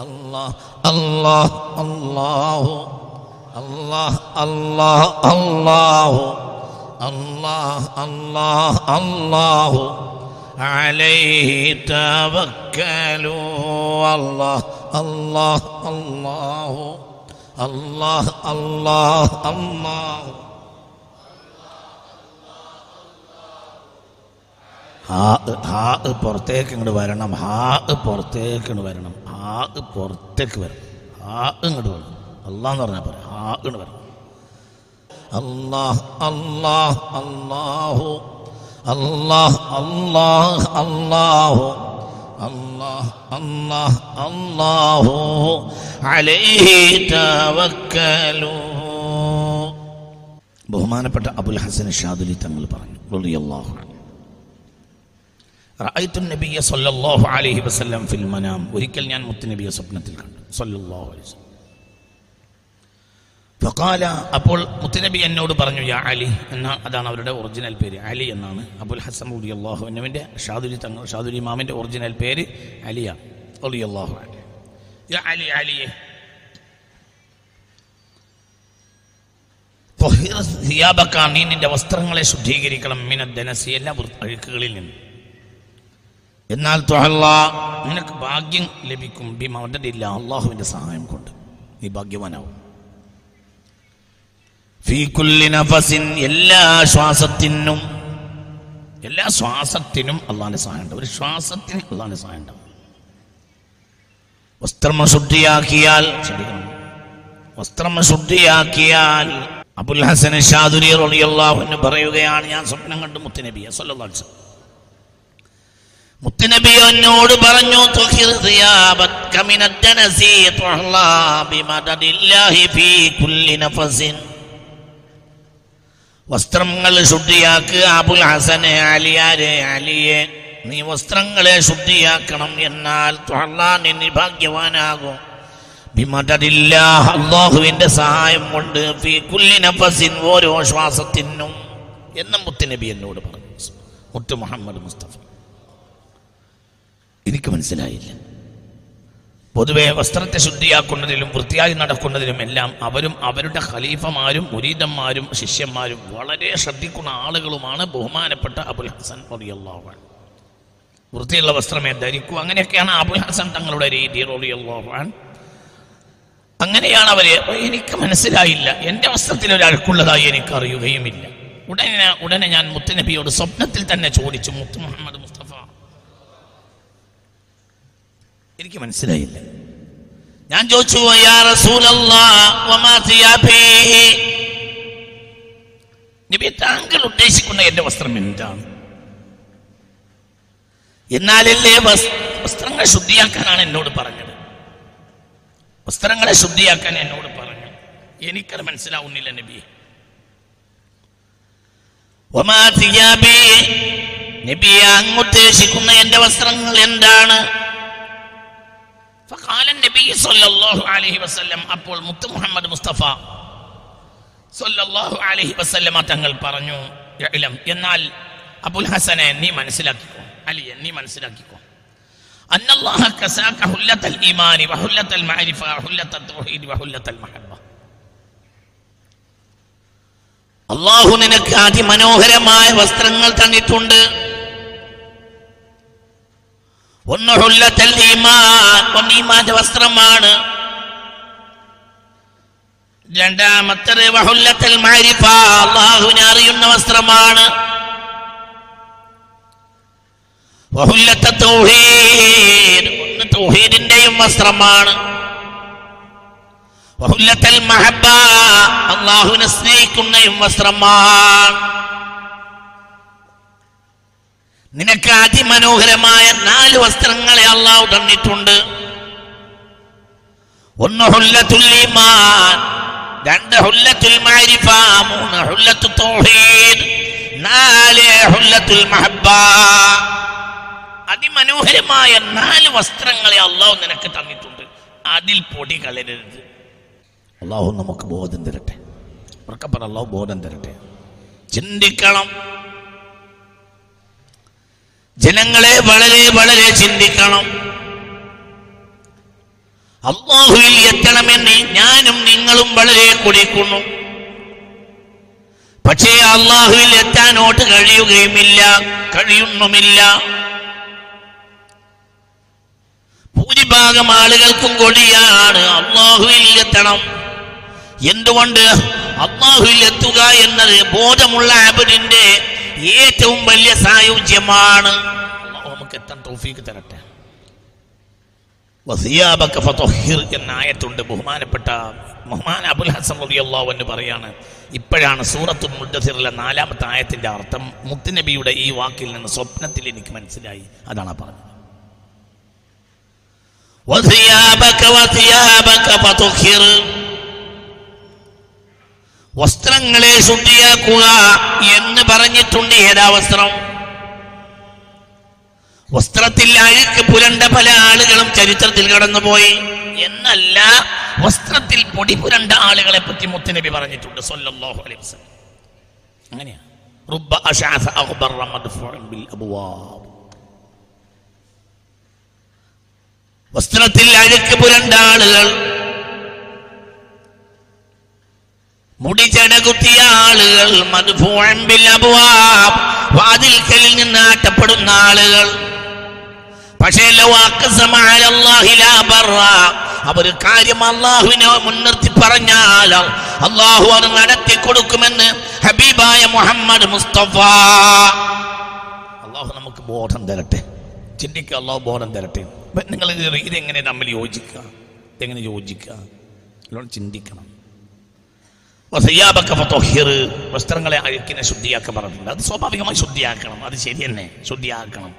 الله الله الله الله الله الله الله الله الله عليه توكلوا الله الله الله الله الله الله ഹാ ഹാ പുറത്തേക്ക് ഇങ്ങോട്ട് വരണം ഹാ പുറത്തേക്ക് ഇങ്ങോട്ട് വരണം ആ പുറത്തേക്ക് വരും ആ ഇങ്ങോട്ട് വരും അള്ളാന്ന് പറഞ്ഞാൽ പോരാ ആ ഇങ്ങോട്ട് വരും അള്ളാഹ് അള്ളാഹ് അള്ളാഹു അള്ളാഹ് അള്ളാഹ് അള്ളാഹു الله الله الله عليه توكلوا ബഹുമാനപ്പെട്ട അബുൽ ഹസൻ ഷാദുലി തങ്ങൾ പറഞ്ഞു അള്ളാഹു സല്ലല്ലാഹു അലൈഹി വസല്ലം ഫിൽ ഒരിക്കൽ ഞാൻ മുത്തുനബിയെ സ്വപ്നത്തിൽ കണ്ടു. സല്ലല്ലാഹു അലൈഹി ഫഖാല അപ്പോൾ മുത്തുനബി എന്നോട് പറഞ്ഞു യാ അലി എന്ന അതാണ് അവരുടെ ഒറിജിനൽ പേര്. അലി എന്നാണ്. അബുൽ ഹസൻ അൻഹുവിന്റെ ഷാദുലി തങ്ങൾ ഷാദുരി ഇമാമിന്റെ ഒറിജിനൽ പേര് അലിയാണ്. അൻഹു. യാ അലി അലിയെ നീ നിന്റെ വസ്ത്രങ്ങളെ ശുദ്ധീകരിക്കണം. മിനദ്ദനസി എല്ലാ അഴുക്കുകളിൽ നിന്ന്. എന്നാൽ നിനക്ക് ഭാഗ്യം ലഭിക്കും. ബി മദദില്ല അള്ളാഹുവിന്റെ സഹായം കൊണ്ട്. നീ ഭാഗ്യവാനാവും. ഫീ കുല്ലി നഫസിൻ എല്ലാ ശ്വാസത്തിനും എല്ലാ ശ്വാസത്തിനും അള്ളാഹിന്റെ സഹായം ഉണ്ടാവും. ഒരു ശ്വാസത്തിന് അള്ളാഹിന്റെ സഹായം ഉണ്ടാവും. വസ്ത്രം ശുദ്ധിയാക്കിയാൽ ശ്രദ്ധിക്കണം വസ്ത്രം ശുദ്ധിയാക്കിയാൽ അബുൽ ഹസൻ ഷാദുരി റളിയല്ലാഹു എന്ന് പറയുകയാണ് ഞാൻ സ്വപ്നം കണ്ടു മുത്തനബിയ സല്ലല്ലാഹു അലൈഹി വസല്ലം. മുത്തുനബി എന്നോട് പറഞ്ഞു "തുഹിർ സിയാബത്ക മിനദ്ദനസി തുഹ്ലാ ബിമദദില്ലാഹി ഫീ കുല്ലി നഫസിൻ. വസ്ത്രങ്ങൾ ശുദ്ധിയാക്കുക അബുൽ ഹസനെ അലിയാരെ അലിയെ. നീ വസ്ത്രങ്ങളെ ശുദ്ധിയാക്കണം എന്നാൽ നീ ഭാഗ്യവാനാകും. അള്ളാഹുവിന്റെ സഹായം കൊണ്ട് ഓരോ ശ്വാസത്തിനും എന്ന് മുത്തുനബി എന്നോട് പറഞ്ഞു. മുത്തു മുഹമ്മദ് മുസ്തഫ. എനിക്ക് മനസ്സിലായില്ല. പൊതുവെ വസ്ത്രത്തെ ശുദ്ധിയാക്കുന്നതിലും വൃത്തിയായി നടക്കുന്നതിലും എല്ലാം അവരും അവരുടെ ഖലീഫമാരും മുരീദന്മാരും ശിഷ്യന്മാരും വളരെ ശ്രദ്ധിക്കുന്ന ആളുകളുമാണ് ബഹുമാനപ്പെട്ട അബുൽ ഹസൻ റളിയല്ലാഹു വൃത്തിയുള്ള വസ്ത്രമേ ധരിക്കൂ. അങ്ങനെയൊക്കെയാണ് അബുൽ ഹസൻ തങ്ങളുടെ രീതി റളിയല്ലാഹു അങ്ങനെയാണ് അവർ എനിക്ക് മനസ്സിലായില്ല. എന്റെ വസ്ത്രത്തിൽ ഒരു അഴുക്കുള്ളതായി എനിക്ക് അറിയുകയുമില്ല ഉടനെ ഉടനെ ഞാൻ മുത്തുനബിയോട് സ്വപ്നത്തിൽ തന്നെ ചോദിച്ചു മുത്തു മുഹമ്മദ് മുസ്തഫ എനിക്ക് മനസ്സിലായില്ല. ഞാൻ ചോദിച്ചു നബി താങ്കൾ ഉദ്ദേശിക്കുന്ന എന്റെ വസ്ത്രം എന്താണ്? എന്നാലല്ലേ വസ്- വസ്ത്രങ്ങൾ ശുദ്ധിയാക്കാനാണ് എന്നോട് പറഞ്ഞത്. വസ്ത്രങ്ങളെ ശുദ്ധിയാക്കാൻ എന്നോട് പറഞ്ഞു എനിക്കത് മനസ്സിലാവുന്നില്ല നബി. നബി അങ്ങുദ്ദേശിക്കുന്ന എന്റെ വസ്ത്രങ്ങൾ എന്താണ്? കാലൻ നബി സല്ലല്ലാഹു അലൈഹി വസല്ലം അപ്പോൾ മുത്ത് മുഹമ്മദ് മുസ്തഫ സല്ലല്ലാഹു അലൈഹി വസല്ലമ തങ്ങൾ പറഞ്ഞു ഇലം എന്നാൽ അബുൽ ഹസനെ നീ മനസ്സിലാക്കിക്കോ അലിയ നീ മനസ്സിലാക്കിക്കോ. അന്നല്ലാഹ കസാക ഹുല്ലത്തൽ ഈമാനി വഹുല്ലത്തൽ മഅരിഫ വഹുല്ലത്തൽ തൗഹീദ് വഹുല്ലത്തൽ മഹബ്ബ. അള്ളാഹു നിനക്ക് അതിമനോഹരമായ വസ്ത്രങ്ങൾ തന്നിട്ടുണ്ട്. ഒന്ന് വസ്ത്രമാണ്. രണ്ടാമത്തത് അള്ളാഹുവിനെ അറിയുന്ന വസ്ത്രമാണ്. തൗഹീദിന്റെയും വസ്ത്രമാണ്. അള്ളാഹുവിനെ സ്നേഹിക്കുന്നയും വസ്ത്രമാണ്. നിനക്ക് അതിമനോഹരമായ നാല് വസ്ത്രങ്ങളെ അള്ളാഹു തന്നിട്ടുണ്ട്. ഒന്ന് ഹുല്ലത്തുൽ ഈമാൻ രണ്ട് ഹുല്ലത്തുൽ മാരിഫ മൂന്ന് ഹുല്ലത്തു തൗഹീദ് നാല് ഹുല്ലത്തുൽ മഹബ്ബ. അതിമനോഹരമായ നാല് വസ്ത്രങ്ങളെ അള്ളാഹു നിനക്ക് തന്നിട്ടുണ്ട്. അതിൽ പൊടി കളരരുത് അള്ളാഹു നമുക്ക് ബോധം തരട്ടെ. ഉറക്കപ്പറ അള്ളാഹു ബോധം തരട്ടെ. ചിന്തിക്കണം. ജനങ്ങളെ വളരെ വളരെ ചിന്തിക്കണം. അള്ളാഹുവിൽ എത്തണമെന്ന് ഞാനും നിങ്ങളും വളരെ കുടിക്കുന്നു. പക്ഷേ അള്ളാഹുവിൽ എത്താനോട്ട് കഴിയുകയുമില്ല കഴിയുന്നുമില്ല. ഭൂരിഭാഗം ആളുകൾക്കും കൊടിയാണ് അള്ളാഹുവിൽ എത്തണം. എന്തുകൊണ്ട്? അള്ളാഹുവിൽ എത്തുക എന്നത് ബോധമുള്ള അബിഡിന്റെ ഏറ്റവും വലിയ സായുജ്യമാണ്. നമുക്ക് എത്താൻ തോഫീക്ക് തരട്ടെ. വസിയാബക ഫതഹിർ എന്ന ആയത്തുണ്ട്. ബഹുമാനപ്പെട്ട മഹ്മാൻ അബുൽ ഹസൻ റളിയല്ലാഹു അൻഹു പറയാണ് ഇപ്പോഴാണ് സൂറത്തുൽ മുദ്ദസിറിലെ നാലാമത്തെ ആയത്തിന്റെ അർത്ഥം മുത്തുനബിയുടെ ഈ വാക്കിൽ നിന്ന് സ്വപ്നത്തിൽ എനിക്ക് മനസ്സിലായി. അതാണ് പറഞ്ഞത്. വസിയാബക വസിയാബക ഫതഹിർ വസ്ത്രങ്ങളെ ശുദ്ധിയാക്കുക എന്ന് പറഞ്ഞിട്ടുണ്ട്. ഏതാ വസ്ത്രം? വസ്ത്രത്തിൽ അഴുക്ക് പുരണ്ട പല ആളുകളും ചരിത്രത്തിൽ കടന്നുപോയി. എന്നല്ല വസ്ത്രത്തിൽ പൊടി പുരണ്ട ആളുകളെ പറ്റി മുത്തുനബി പറഞ്ഞിട്ടുണ്ട്. സല്ലല്ലാഹു അലൈഹി വസല്ലം. അങ്ങനെയാ. ബിൽ വസ്ത്രത്തിൽ അഴുക്ക് പുരണ്ട ആളുകൾ മുടി ചടകുത്തിയ ആളുകൾ വാതിൽക്കലിൽ നിന്ന് ആട്ടപ്പെടുന്ന ആളുകൾ. പക്ഷേ അവർ കാര്യം അള്ളാഹുവിനെ മുൻനിർത്തി പറഞ്ഞാൽ അള്ളാഹു അത് നടത്തി കൊടുക്കുമെന്ന് ഹബീബായ മുഹമ്മദ് മുസ്തഫ. അള്ളാഹു നമുക്ക് ബോധം തരട്ടെ. ചിന്തിക്കുക അള്ളാഹു ബോധം തരട്ടെ. നിങ്ങൾ ഇത് ഇതെങ്ങനെ തമ്മിൽ യോജിക്കുക? ഇതെങ്ങനെ യോജിക്കുക? ചിന്തിക്കണം. വസ്ത്രങ്ങളെ അഴുക്കിനെ ശുദ്ധിയാക്കാൻ പറഞ്ഞിട്ടുണ്ട്. അത് സ്വാഭാവികമായി ശുദ്ധിയാക്കണം. അത് ശരി തന്നെ. ശുദ്ധിയാക്കണം.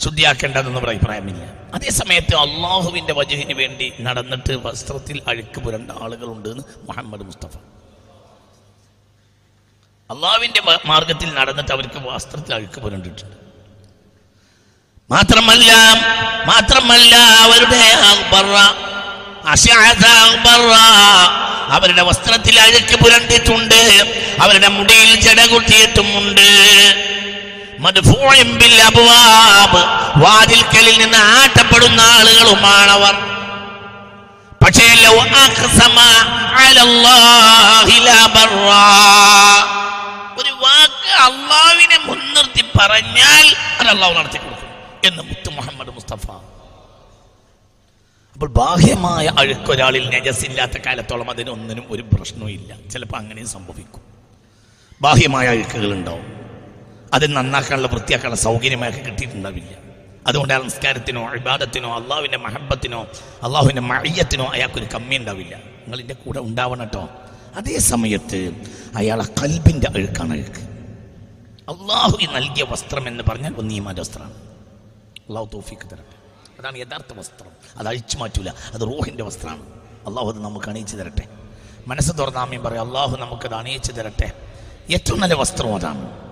ശുദ്ധിയാക്കേണ്ടതെന്ന് ഒരു അഭിപ്രായമില്ല അതേ സമയത്ത് അള്ളാഹുവിന്റെ വജുവിന് വേണ്ടി നടന്നിട്ട് വസ്ത്രത്തിൽ അഴുക്ക് പുരണ്ട ആളുകളുണ്ട് എന്ന് മുഹമ്മദ് മുസ്തഫ. അള്ളാഹുവിന്റെ മാർഗത്തിൽ നടന്നിട്ട് അവർക്ക് വസ്ത്രത്തിൽ അഴുക്ക് പുരണ്ടിട്ടുണ്ട്. മാത്രമല്ല മാത്രമല്ല അവരുടെ അവരുടെ വസ്ത്രത്തിൽ അഴുക്ക് പുരണ്ടിട്ടുണ്ട്. അവരുടെ മുടിയിൽ ജട കുത്തിയിട്ടുമുണ്ട് മദ്ഫൂഉൻ ബിൽ അബ്വാബ്, വാതിൽക്കലിൽ നിന്ന് ആട്ടപ്പെടുന്ന ആളുകളുമാണവർ. പക്ഷേ. ഒരു വാക്ക് അള്ളാവിനെ മുൻനിർത്തി പറഞ്ഞാൽ അത് അള്ളാഹു നടത്തി കൊടുക്കും എന്ന് മുത്തു മുഹമ്മദ് മുസ്തഫ അപ്പോൾ ബാഹ്യമായ അഴുക്കൊരാളിൽ നജസില്ലാത്ത കാലത്തോളം അതിനൊന്നിനും ഒരു പ്രശ്നവും ഇല്ല. ചിലപ്പോൾ അങ്ങനെയും സംഭവിക്കും. ബാഹ്യമായ അഴുക്കുകൾ ഉണ്ടാവും. അത് നന്നാക്കാനുള്ള വൃത്തിയാക്കാനുള്ള സൗകര്യമായൊക്കെ കിട്ടിയിട്ടുണ്ടാവില്ല. അതുകൊണ്ട് ആ നമസ്കാരത്തിനോ അഭിബാദത്തിനോ അള്ളാഹുവിന്റെ മഹബത്തിനോ അള്ളാഹുവിന്റെ മഴയത്തിനോ അയാൾക്കൊരു കമ്മി ഉണ്ടാവില്ല. നിങ്ങളിന്റെ കൂടെ ഉണ്ടാവണം കേട്ടോ. അതേ സമയത്ത് അയാളെ കൽബിന്റെ അഴുക്കാണ് അഴുക്ക്. അള്ളാഹു നൽകിയ വസ്ത്രം എന്ന് പറഞ്ഞാൽ ഒന്ന് ഈമാന്റെ വസ്ത്രമാണ്. അള്ളാഹു തോഫിക്ക് തരട്ടെ. അതാണ് യഥാർത്ഥ വസ്ത്രം. അത് അഴിച്ചു മാറ്റൂല. അത് റൂഹിന്റെ വസ്ത്രമാണ് അള്ളാഹു അത് നമുക്ക് അണിയിച്ചു തരട്ടെ. മനസ്സ് തുറന്നാമ്യം പറയും. അള്ളാഹു നമുക്കത് അണിയിച്ചു തരട്ടെ. ഏറ്റവും നല്ല വസ്ത്രം അതാണ്.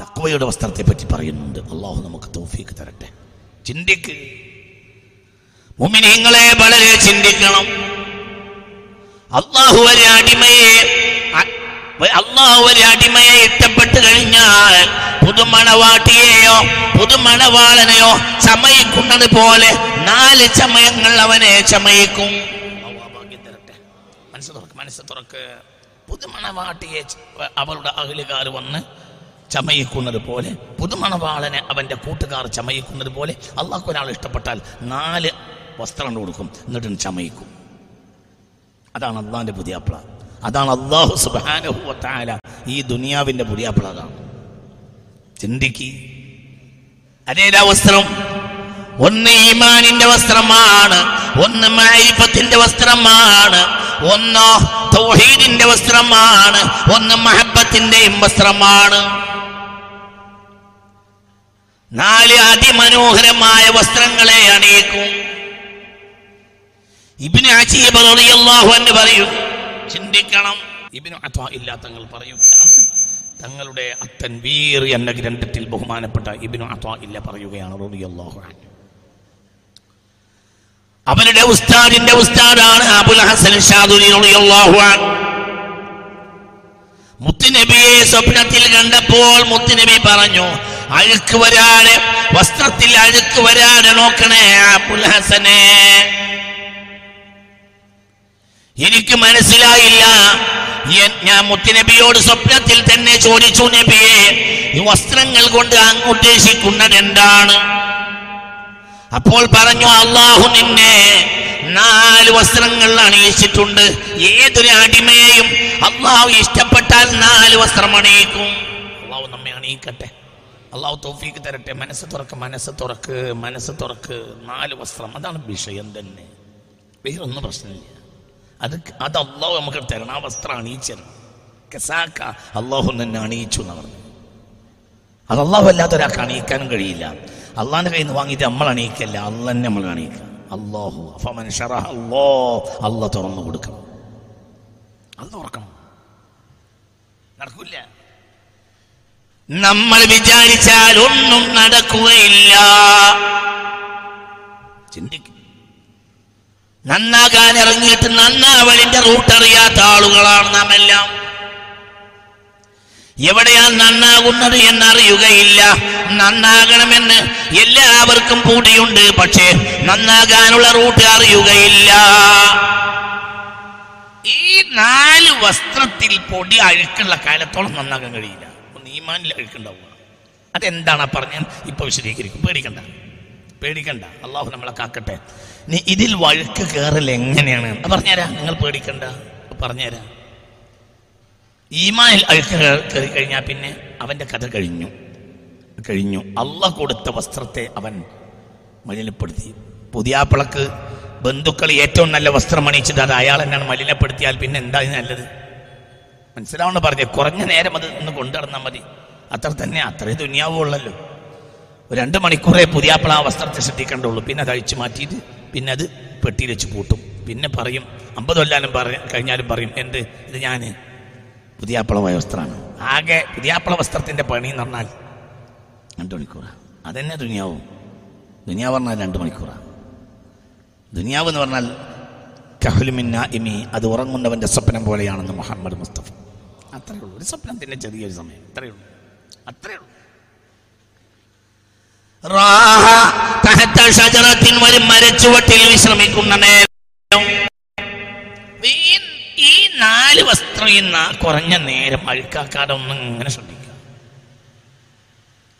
തക്വയുടെ വസ്ത്രത്തെ പറ്റി പറയുന്നുണ്ട്. അള്ളാഹു നമുക്ക് തോഫിക്ക് തരട്ടെ. ചിന്തിക്ക്. മുമിനിങ്ങളെ വളരെ ചിന്തിക്കണം. അള്ളാഹു ഒരു അടിമയെ അള്ളാഹു ഒരു അടിമയെ ഇഷ്ടപ്പെട്ടു കഴിഞ്ഞാൽ പുതുമണവാട്ടിയെയോ പുതുമണവാളനെയോ ചമയിക്കുന്നത് പോലെ നാല് ചമയങ്ങൾ അവനെ ചമയിക്കും. മനസ്സ് തുറക്ക് മനസ്സ് തുറക്ക്. പുതുമണവാട്ടിയെ അവളുടെ അകലുകാർ വന്ന് ചമയിക്കുന്നത് പോലെ പുതുമണവാളനെ അവന്റെ കൂട്ടുകാർ ചമയിക്കുന്നത് പോലെ അള്ളാഹു ഒരാൾ ഇഷ്ടപ്പെട്ടാൽ നാല് വസ്ത്രം കൊടുക്കും എന്നിട്ട് ചമയിക്കും. അതാണ് അള്ളാഹിന്റെ പുതിയാപ്പിള അതാണ് അള്ളാഹു സുബാനഹു വത്താല ഈ ദുനിയാവിന്റെ പുതിയാപ്പിള അതാണ്. ചിന്തിക്ക്. അതേതാ വസ്ത്രം ഒന്ന് ഈമാനിന്റെ വസ്ത്രമാണ് ഒന്ന് മാരിഫത്തിന്റെ വസ്ത്രമാണ് ഒന്ന് തൗഹീദിന്റെ വസ്ത്രമാണ് ഒന്ന് മഹബത്തിന്റെയും വസ്ത്രമാണ്. നാല് അതിമനോഹരമായ വസ്ത്രങ്ങളെ അണിയിക്കും. റളിയല്ലാഹു അൻഹു പറയും ചിന്തിക്കണം. ഇബിന് അഥവാ ഇല്ലാ തങ്ങൾ പറയുകയാണ് തങ്ങളുടെ അത്തൻവീർ എന്ന ഗ്രന്ഥത്തിൽ ബഹുമാനപ്പെട്ട ഇബിനു അത്വാ ഇല്ല പറയുകയാണ് റളിയല്ലാഹു അൻഹു. അവരുടെ ഉസ്താദിന്റെ ഉസ്താദാണ് അബുൽ ഹസൻ റളിയല്ലാഹു അൻഹു. മുത്തുനബിയെ സ്വപ്നത്തിൽ കണ്ടപ്പോൾ മുത്തുനബി പറഞ്ഞു അഴുക്ക് വരാതെ വസ്ത്രത്തിൽ അഴുക്ക് വരാനെ നോക്കണേ അബുൽ ഹസനെ. എനിക്ക് മനസ്സിലായില്ല. ഞാൻ മുത്തുനബിയോട് സ്വപ്നത്തിൽ തന്നെ ചോദിച്ചു നബിയെ ഈ വസ്ത്രങ്ങൾ കൊണ്ട് അങ്ങ് ഉദ്ദേശിക്കുന്നത് എന്താണ്? അപ്പോൾ പറഞ്ഞു അള്ളാഹു നിന്നെ നാല് വസ്ത്രങ്ങൾ അണിയിച്ചിട്ടുണ്ട്. ഏതൊരു അടിമയെയും അള്ളാഹു ഇഷ്ടപ്പെട്ടാൽ നാല് വസ്ത്രം അണിയിക്കും. അള്ളാഹു നമ്മെ അണിയിക്കട്ടെ. അള്ളാഹു തോഫീക്ക് തരട്ടെ. മനസ്സ് തുറക്ക് മനസ്സ് തുറക്ക് മനസ്സ് തുറക്ക്. നാല് വസ്ത്രം അതാണ് വിഷയം തന്നെ. വേറൊന്നും പ്രശ്നമില്ല. അത് അത് അള്ളാഹു നമുക്ക് തരണം ആ വസ്ത്രം അണിയിച്ചത് കസാക്ക അള്ളാഹു തന്നെ അണിയിച്ചു എന്ന് പറഞ്ഞു അത് അള്ളാഹു അല്ലാത്ത ഒരാൾക്ക് അണിയിക്കാനും കഴിയില്ല. അള്ളാഹിന്റെ കയ്യിൽ നിന്ന് വാങ്ങിയിട്ട് നമ്മൾ അണിയിക്കല്ല അള്ള തന്നെ നമ്മൾ അണിയിക്കുക അള്ളാഹു അപ്പൊ മനുഷ്യറ അള്ള തുറന്നു കൊടുക്കണം. അത് തുറക്കണം നടക്കില്ല നമ്മൾ വിചാരിച്ചാൽ ഒന്നും നടക്കുകയില്ല. ചിന്തിക്കും. നന്നാകാൻ ഇറങ്ങിയിട്ട് നന്നാവലിന്റെ റൂട്ട് അറിയാത്ത ആളുകളാണ് നാം എല്ലാം എവിടെയാണ് നന്നാകുന്നത് എന്നറിയുകയില്ല. നന്നാകണമെന്ന് എല്ലാവർക്കും പൂടിയുണ്ട് പക്ഷേ നന്നാകാനുള്ള റൂട്ട് അറിയുകയില്ല. ഈ നാല് വസ്ത്രത്തിൽ പൊടി അഴുക്കുള്ള കാലത്തോളം നന്നാകാൻ കഴിയില്ല. നീമാനിൽ അഴുക്കുണ്ടാവുക. അതെന്താണ് പറഞ്ഞാൽ ഇപ്പൊ വിശദീകരിക്കും. പേടിക്കണ്ട. പേടിക്കണ്ട. അള്ളാഹു നമ്മളെ കാക്കട്ടെ. നീ ഇതിൽ വഴുക്ക് കയറൽ എങ്ങനെയാണ്? പറഞ്ഞുതരാ നിങ്ങൾ പേടിക്കണ്ട. പറഞ്ഞുതരാ. ഈമാനിൽ അഴുക്ക് കയറി കഴിഞ്ഞാൽ പിന്നെ അവന്റെ കഥ കഴിഞ്ഞു. കഴിഞ്ഞു. അള്ള കൊടുത്ത വസ്ത്രത്തെ അവൻ മലിനപ്പെടുത്തി. പുതിയാപ്പിളക്ക് ബന്ധുക്കൾ ഏറ്റവും നല്ല വസ്ത്രം അണിയിച്ചത് അത് അയാൾ എന്നാണ് മലിനപ്പെടുത്തിയാൽ പിന്നെ എന്താ നല്ലത്? മനസ്സിലാവണം പറഞ്ഞേ? കുറഞ്ഞ നേരം അത് ഒന്ന് കൊണ്ടുനടന്നാൽ മതി. അത്ര തന്നെ അത്രേ ദുനിയാവുള്ളല്ലോ. രണ്ട് മണിക്കൂറേ പുതിയാപ്പിള ആ വസ്ത്രത്തെ ശ്രദ്ധിക്കേണ്ടുള്ളൂ. പിന്നെ അത് അഴിച്ചു മാറ്റിയിട്ട് പിന്നെ അത് പെട്ടിയിൽ വെച്ച് പൂട്ടും. പിന്നെ പറയും അമ്പത് കൊല്ലാനും പറ കഴിഞ്ഞാലും പറയും എന്ത്? ഇത് ഞാൻ പുതിയാപ്പളമായ വസ്ത്രമാണ് ആകെ പുതിയാപ്പള വസ്ത്രത്തിന്റെ പണി എന്ന് പറഞ്ഞാൽ രണ്ട് മണിക്കൂറാണ് അതന്നെ ദുനിയാവും. ദുനിയാവ് പറഞ്ഞാൽ രണ്ട് മണിക്കൂറാണ് ദുനിയാവ് എന്ന് പറഞ്ഞാൽ കഹലുമിന്ന ഇമി അത് ഉറങ്ങുന്നവന്റെ സ്വപ്നം പോലെയാണെന്ന് മുഹമ്മദ് മുസ്തഫ. അത്രയേ ഉള്ളൂ. ഒരു സ്വപ്നത്തിന്റെ ചെറിയൊരു സമയം. അത്രയേ ഉള്ളൂ. അത്രയേ ഉള്ളൂ. ഒരു മരച്ചുവട്ടിൽ വിശ്രമിക്കുന്ന നേരം. ഈ നാല് വസ്ത്രം ഇന്ന് കുറഞ്ഞ നേരം അഴുക്കാക്കാതെ ഒന്ന് ഇങ്ങനെ ശ്രദ്ധിക്കുക.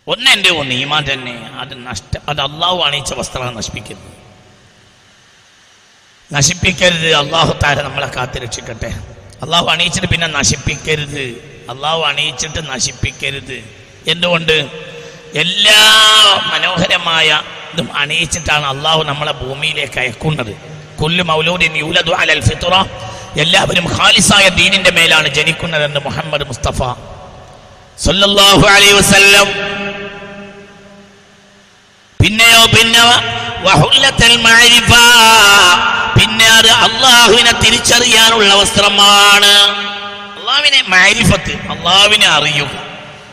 ഒന്ന് എന്റെ ഒന്ന് ഈമാൻ തന്നെ. അത് നഷ്ട അത് അള്ളാഹു അണിയിച്ച വസ്ത്രം നശിപ്പിക്കരുത് നശിപ്പിക്കരുത് അള്ളാഹു താര നമ്മളെ കാത്തിരക്ഷിക്കട്ടെ അള്ളാഹു അണിയിച്ചിട്ട് പിന്നെ നശിപ്പിക്കരുത്. അള്ളാഹു അണിയിച്ചിട്ട് നശിപ്പിക്കരുത്. എന്തുകൊണ്ട്? എല്ലാ മനോഹരമായ ഇതും അണിയിച്ചിട്ടാണ് അള്ളാഹു നമ്മളെ ഭൂമിയിലേക്ക് അയക്കുന്നത്. കൊല്ലു മൗലൂദിൻ യൂലദു അലൽ ഫിത്ര എല്ലാവരും ഖാലിസായ ദീനിന്റെ മേലാണ് ജനിക്കുന്നതെന്ന് മുഹമ്മദ് മുസ്തഫ. സല്ലല്ലാഹു അലൈഹി വസല്ലം. പിന്നെയോ പിന്നെ മഅരിഫ. പിന്നെ അത് അള്ളാഹുവിനെ തിരിച്ചറിയാനുള്ള വസ്ത്രമാണ് അള്ളാഹുവിനെ മാരിഫത്ത് അള്ളാഹുവിനെ അറിയുക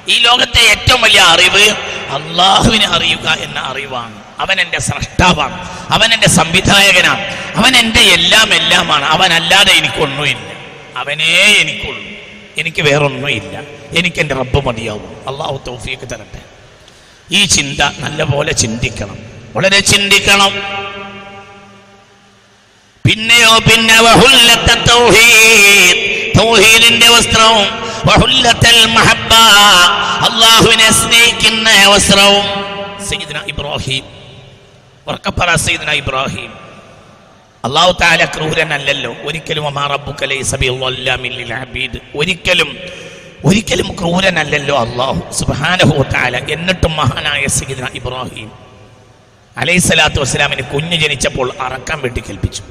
ഈ ലോകത്തെ ഏറ്റവും വലിയ അറിവ് അള്ളാഹുവിനെ അറിയുക എന്ന അറിവാണ്. അവൻ എന്റെ സ്രഷ്ടാവാണ്. അവൻ എന്റെ സംവിധായകനാണ്. അവൻ എന്റെ എല്ലാം എല്ലാമാണ്. അവനല്ലാതെ എനിക്കൊന്നുമില്ല. അവനേ എനിക്കുള്ളൂ. എനിക്ക് വേറൊന്നുമില്ല. എനിക്ക് എന്റെ റബ്ബ് മതിയാവും. അള്ളാഹു തൗഫീക്ക് തരട്ടെ. ഈ ചിന്ത നല്ലപോലെ ചിന്തിക്കണം. വളരെ ചിന്തിക്കണം. പിന്നെയോ പിന്നെ വസ്ത്രവും അള്ളാഹുവിനെ സ്നേഹിക്കുന്ന അവസരവും സയ്യിദ്ന ഇബ്രാഹിം. ഉറക്കപ്പറ സയ്യിദ്ന ഇബ്രാഹിം. അള്ളാഹു താല ക്രൂരനല്ലല്ലോ. ഒരിക്കലും ഒരിക്കലും ഒരിക്കലും ക്രൂരനല്ലല്ലോ അള്ളാഹു സുബ്ഹാനഹു തആല എന്നിട്ടും മഹാനായ സയ്യിദ്ന ഇബ്രാഹിം അലൈഹി സ്വലാത്തു വസ്സലാമിന് കുഞ്ഞു ജനിച്ചപ്പോൾ അറക്കാൻ വേണ്ടി കൽപ്പിച്ചു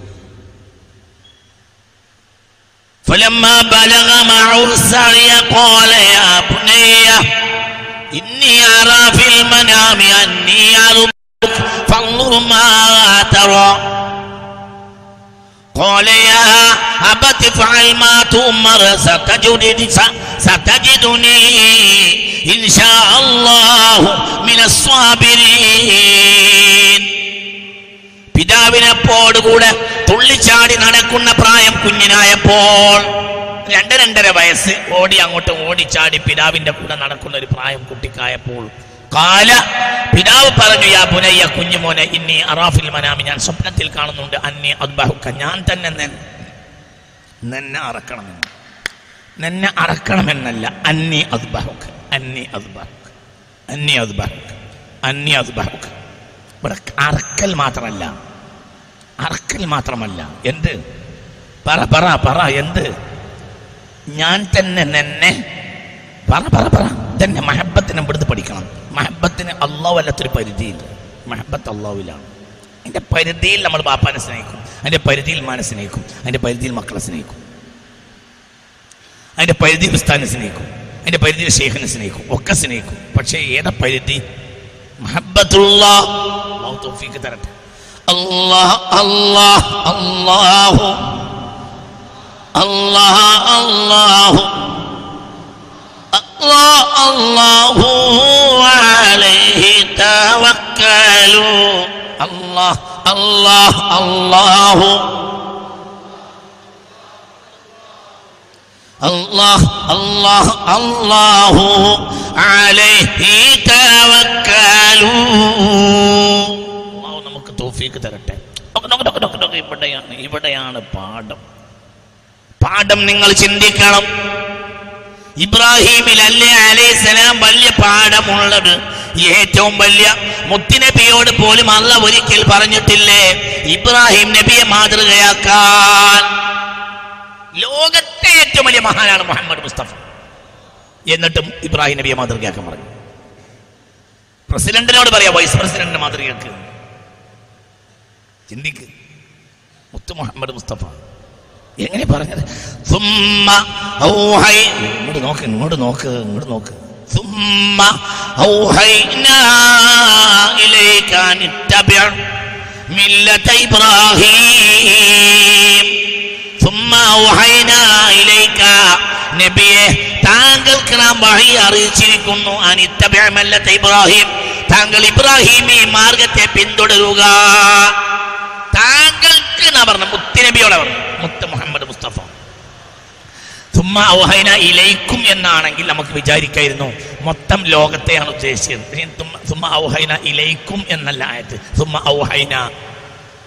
فلما بلغ معه السعي قال يا بني إني أرى في المنام أني أربك فانظر ما ترى. قال يا أبت افعل ما تؤمر ستجدني ستجدني إن شاء الله من الصابرين. പിതാവിനെപ്പോടുകൂടെ തുള്ളിച്ചാടി നടക്കുന്ന പ്രായം കുഞ്ഞിനായപ്പോൾ രണ്ട് രണ്ടര വയസ്സ് ഓടി അങ്ങോട്ട് ഓടിച്ചാടി പിതാവിന്റെ കൂടെ നടക്കുന്ന ഒരു പ്രായം കുട്ടിക്കായപ്പോൾ. കാല പിതാവ് പറഞ്ഞു യാ പുനയ്യ കുഞ്ഞുമോനെ ഇന്നി അറാഫിൽ മനാമി ഞാൻ സ്വപ്നത്തിൽ കാണുന്നുണ്ട്. അന്നി അദ്ബഹുക്ക ഞാൻ തന്നെ നിന്നെ അറക്കണമെന്ന്. നിന്നെ അറക്കണമെന്നല്ല. അന്നി അദ്ബഹുക്ക അന്നി അദ്ബഹുക്ക അന്നി അദ്ബഹുക്ക അന്നി അദ്ബഹുക്ക. അറക്കൽ മാത്രമല്ല. അറക്കൽ മാത്രമല്ല. എന്ത്? പറ പറ പറ എന്ത്? ഞാൻ തന്നെ നിന്നെ പറ പറ പറ. തന്നെ മഹബത്തിനെ ഇവിടുന്ന് പഠിക്കണം. മഹബത്തിന് അള്ളാഹു അല്ലാത്തൊരു പരിധിയില്ല. മഹബത്ത് അള്ളാഹുവിലാണ്. അതിന്റെ പരിധിയിൽ നമ്മൾ ബാപ്പാനെ സ്നേഹിക്കും. അതിന്റെ പരിധിയിൽ മാനെ സ്നേഹിക്കും. അതിന്റെ പരിധിയിൽ മക്കളെ സ്നേഹിക്കും. അതിന്റെ പരിധി ഉസ്താനെ സ്നേഹിക്കും. അതിന്റെ പരിധിയിൽ ഷേഖിനെ സ്നേഹിക്കും. ഒക്കെ സ്നേഹിക്കും. പക്ഷേ ഏതാ പരിധി? മഹബത്തുള്ള അള്ളാഹു തൗഫീക്ക് തരട്ടെ അല്ലാഹ് അല്ലാഹ് അല്ലാഹു അല്ലാഹ് അല്ലാഹു الله الله عليه توكلوا الله الله الله الله الله الله عليه توكلوا നമുക്ക് തരട്ടെ. ഇവിടെയാണ് ഇവിടെയാണ് പാഠം. പാഠം നിങ്ങൾ ചിന്തിക്കണം. ഇബ്രാഹിമിൽ അല്ലേ അലൈസലാം വലിയ പാഠമുള്ളത്? ഏറ്റവും വലിയ. മുത്തുനബിയോട് പോലും അല്ല ഒരിക്കൽ പറഞ്ഞിട്ടില്ലേ? ഇബ്രാഹിം നബിയെ മാതൃകയാക്കാൻ. ലോകത്തെ ഏറ്റവും വലിയ മഹാനാണ് മുഹമ്മദ് മുസ്തഫ. എന്നിട്ടും ഇബ്രാഹിം നബിയെ മാതൃകയാക്കാൻ പറഞ്ഞു. പ്രസിഡന്റിനോട് പറയാം വൈസ് പ്രസിഡന്റിന്റെ മാതൃകയാക്ക്. ചിന്തിക്ക്. മുത്തു മുഹമ്മദ് മുസ്തഫ. എങ്ങനെ പറഞ്ഞത്? സുമ്മ ഔഹൈ ഇങ്ങോട്ട് നോക്ക് ഇങ്ങോട്ട് നോക്ക് ഇങ്ങോട്ട് നോക്ക്. ഇലൈക അൻ മില്ലത ഇബ്രാഹീം. സുമ്മ ഔഹൈനാ ഇലൈക നബിയെ താങ്കൾക്ക് നാം വഴി അറിയിച്ചിരിക്കുന്നു. അൻ ഇത്തബിഅ മില്ലത ഇബ്രാഹീം. താങ്കൾ ഇബ്രാഹിമി മാർഗത്തെ പിന്തുടരുക. താങ്കൾക്ക് എന്നാ പറഞ്ഞു? മുത്തുനബിയോടെ പറഞ്ഞു. മുത്ത് മുഹമ്മദ് മുസ്തഫ. സുമ്മ ഔഹൈന ഇലൈക്കും എന്നാണെങ്കിൽ നമുക്ക് വിചാരിക്കായിരുന്നു. മൊത്തം ലോകത്തെയാണ് ഉദ്ദേശിച്ചത്. ഇലയിക്കും സുമ്മ ഔഹൈന ഇലൈക്കും എന്നല്ല ആയത്. സുമ്മ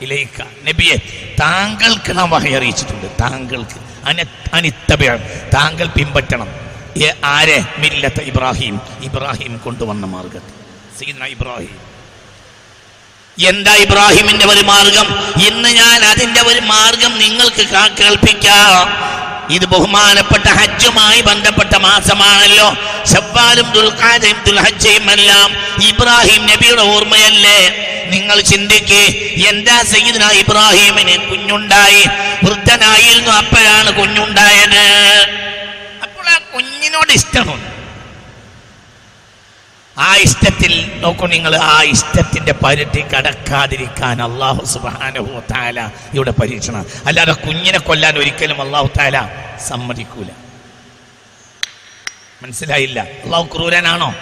ഇലൈക്ക. നബിയെ താങ്കൾക്ക് നാം വഹി അറിയിച്ചിട്ടുണ്ട്. താങ്കൾക്ക്. അന അനിത്തബിയ താങ്കൾ പിൻപറ്റണം. ആരെ? മില്ലത്ത് ഇബ്രാഹിം. ഇബ്രാഹിം കൊണ്ടുവന്ന മാർഗത്തിൽ. സീന ഇബ്രാഹിം. എന്താ ഇബ്രാഹിമിന്റെ ഒരു മാർഗം? ഇന്ന് ഞാൻ അതിന്റെ ഒരു മാർഗം നിങ്ങൾക്ക് കേൾപ്പിക്കാം. ഇത് ബഹുമാനപ്പെട്ട ഹജ്ജുമായി ബന്ധപ്പെട്ട മാസമാണല്ലോ. ദുൽഹജ്ജയും എല്ലാം ഇബ്രാഹിം നബിയുടെ ഓർമ്മയല്ലേ? നിങ്ങൾ ചിന്തിക്ക് എന്താ സയ്യിദ്ന ഇബ്രാഹിമിന് കുഞ്ഞുണ്ടായി? വൃദ്ധനായിരുന്നു അപ്പോഴാണ് കുഞ്ഞുണ്ടായത്. അപ്പോൾ ആ കുഞ്ഞിനോട് ഇഷ്ടമുണ്ട്. ആ ഇഷ്ടത്തിൽ നോക്കൂ നിങ്ങൾ ആ ഇഷ്ടത്തിന്റെ പരിധി കടക്കാതിരിക്കാൻ അള്ളാഹു സുബാനഹു താല ഇവിടെ പരീക്ഷണം. അല്ലാതെ കുഞ്ഞിനെ കൊല്ലാൻ ഒരിക്കലും അള്ളാഹു താല സമ്മതിക്കൂല. മനസ്സിലായില്ല? അള്ളാഹു ക്രൂരനാണോ?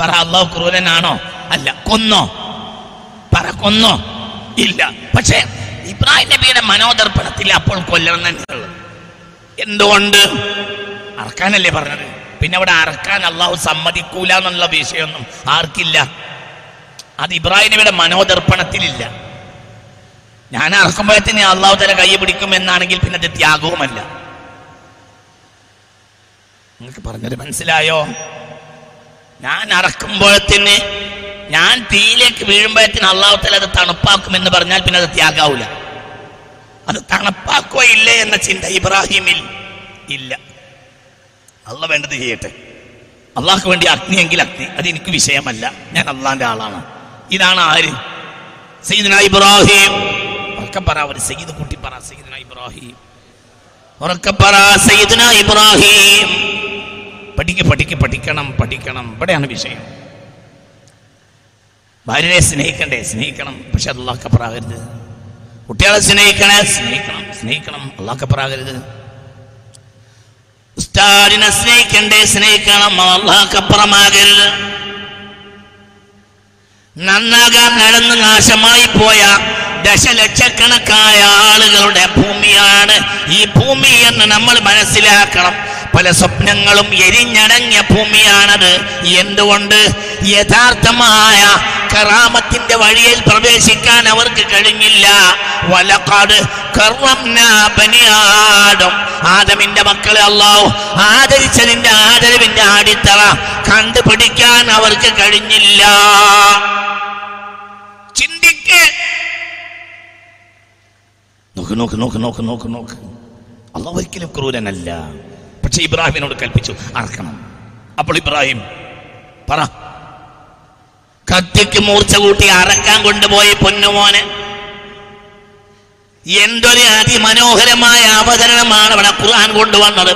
പറ അള്ളാഹു ക്രൂരനാണോ? അല്ല കൊന്നോ? പറ കൊന്നോ? ഇല്ല. പക്ഷേ ഇബ്രാഹിം നബിയുടെ മനോദർപ്പണത്തിൽ അപ്പോൾ കൊല്ലണം തന്നെയുള്ളൂ. എന്തുകൊണ്ട്? അറക്കാനല്ലേ പറഞ്ഞത്? പിന്നെ അവിടെ അറക്കാൻ അള്ളാഹു സമ്മതിക്കൂല എന്നുള്ള വിഷയമൊന്നും ആർക്കില്ല. അത് ഇബ്രാഹിം നബിയുടെ മനോദർപ്പണത്തിലില്ല. ഞാൻ അറക്കുമ്പോഴത്തിന് അള്ളാഹു തല കൈ പിടിക്കും എന്നാണെങ്കിൽ പിന്നെ അത് ത്യാഗവുമല്ല. നിങ്ങൾക്ക് പറഞ്ഞത് മനസ്സിലായോ? ഞാൻ അറക്കുമ്പോഴത്തിന് ഞാൻ തീയിലേക്ക് വീഴുമ്പോഴത്തിന് അള്ളാഹു തല അത് തണുപ്പാക്കും എന്ന് പറഞ്ഞാൽ പിന്നെ അത് ത്യാഗാവൂല. അത് തണുപ്പാക്കുകയില്ലേ എന്ന ചിന്ത ഇബ്രാഹിമിൽ ഇല്ല. അള്ള വേണ്ടത് ചെയ്യട്ടെ. അള്ളാഹ്ക്ക് വേണ്ടി അഗ്നിയെങ്കിൽ അഗ്നി. അത് എനിക്ക് വിഷയമല്ല. ഞാൻ അള്ളാന്റെ ആളാണ്. ഇതാണ് ആര്? സയ്യിദ്ന ഇബ്രാഹിം. പറ ഒരു സയ്യിദ് കുട്ടി പറ സയ്യിദ്ന ഇബ്രാഹിം. ഉറക്കപ്പറ പറ ഇബ്രാഹിം. പഠിക്ക് പഠിക്ക് പഠിക്കണം പഠിക്കണം. ഇവിടെയാണ് വിഷയം. ഭാര്യയെ സ്നേഹിക്കണ്ടേ? സ്നേഹിക്കണം. പക്ഷെ അത് അള്ളാഹ്ക്കപ്പറാകരുത് കുട്ടികളെ സ്നേഹിക്കണേ? സ്നേഹിക്കണം. സ്നേഹിക്കണം. അള്ളാഹ്ക്കപ്പറാകരുത് ഉസ്താദിനെ സ്നേഹിക്കണ്ടേ? സ്നേഹിക്കണം. അള്ളാഹ്ക്കപ്പുറമാകരുത് നന്നാകാൻ നടന്ന് നാശമായി പോയ ദശലക്ഷക്കണക്കായ ആളുകളുടെ ഭൂമിയാണ് ഈ ഭൂമി എന്ന് നമ്മൾ മനസ്സിലാക്കണം. പല സ്വപ്നങ്ങളും എരിഞ്ഞടങ്ങിയ ഭൂമിയാണത്. എന്തുകൊണ്ട്? യഥാർത്ഥമായ കറാമത്തിന്റെ വഴിയിൽ പ്രവേശിക്കാൻ അവർക്ക് കഴിഞ്ഞില്ല. വലക്കാട് ബനിയാടും ആദമിന്റെ മക്കളെ അള്ളാഹു ആദരിച്ചതിന്റെ ആദരവിന്റെ അടിത്തറ കണ്ടുപിടിക്കാൻ അവർക്ക് കഴിഞ്ഞില്ല. ചിന്തിക്ക്. നോക്ക് നോക്ക് നോക്ക് നോക്ക് നോക്ക് നോക്ക്. അള്ളാഹ് ഒരിക്കലും ക്രൂരനല്ല. പക്ഷെ ഇബ്രാഹിമിനോട് കൽപ്പിച്ചു അറക്കണം അപ്പോൾ ഇബ്രാഹിം പറ കത്തിക്ക് മൂർച്ച കൂട്ടി അറക്കാൻ കൊണ്ടുപോയി പൊന്നുമോനെ എന്തൊരു അതിമനോഹരമായ അവതരണമാണ് അവിടെ ഖുർആൻ കൊണ്ടുവന്നത്.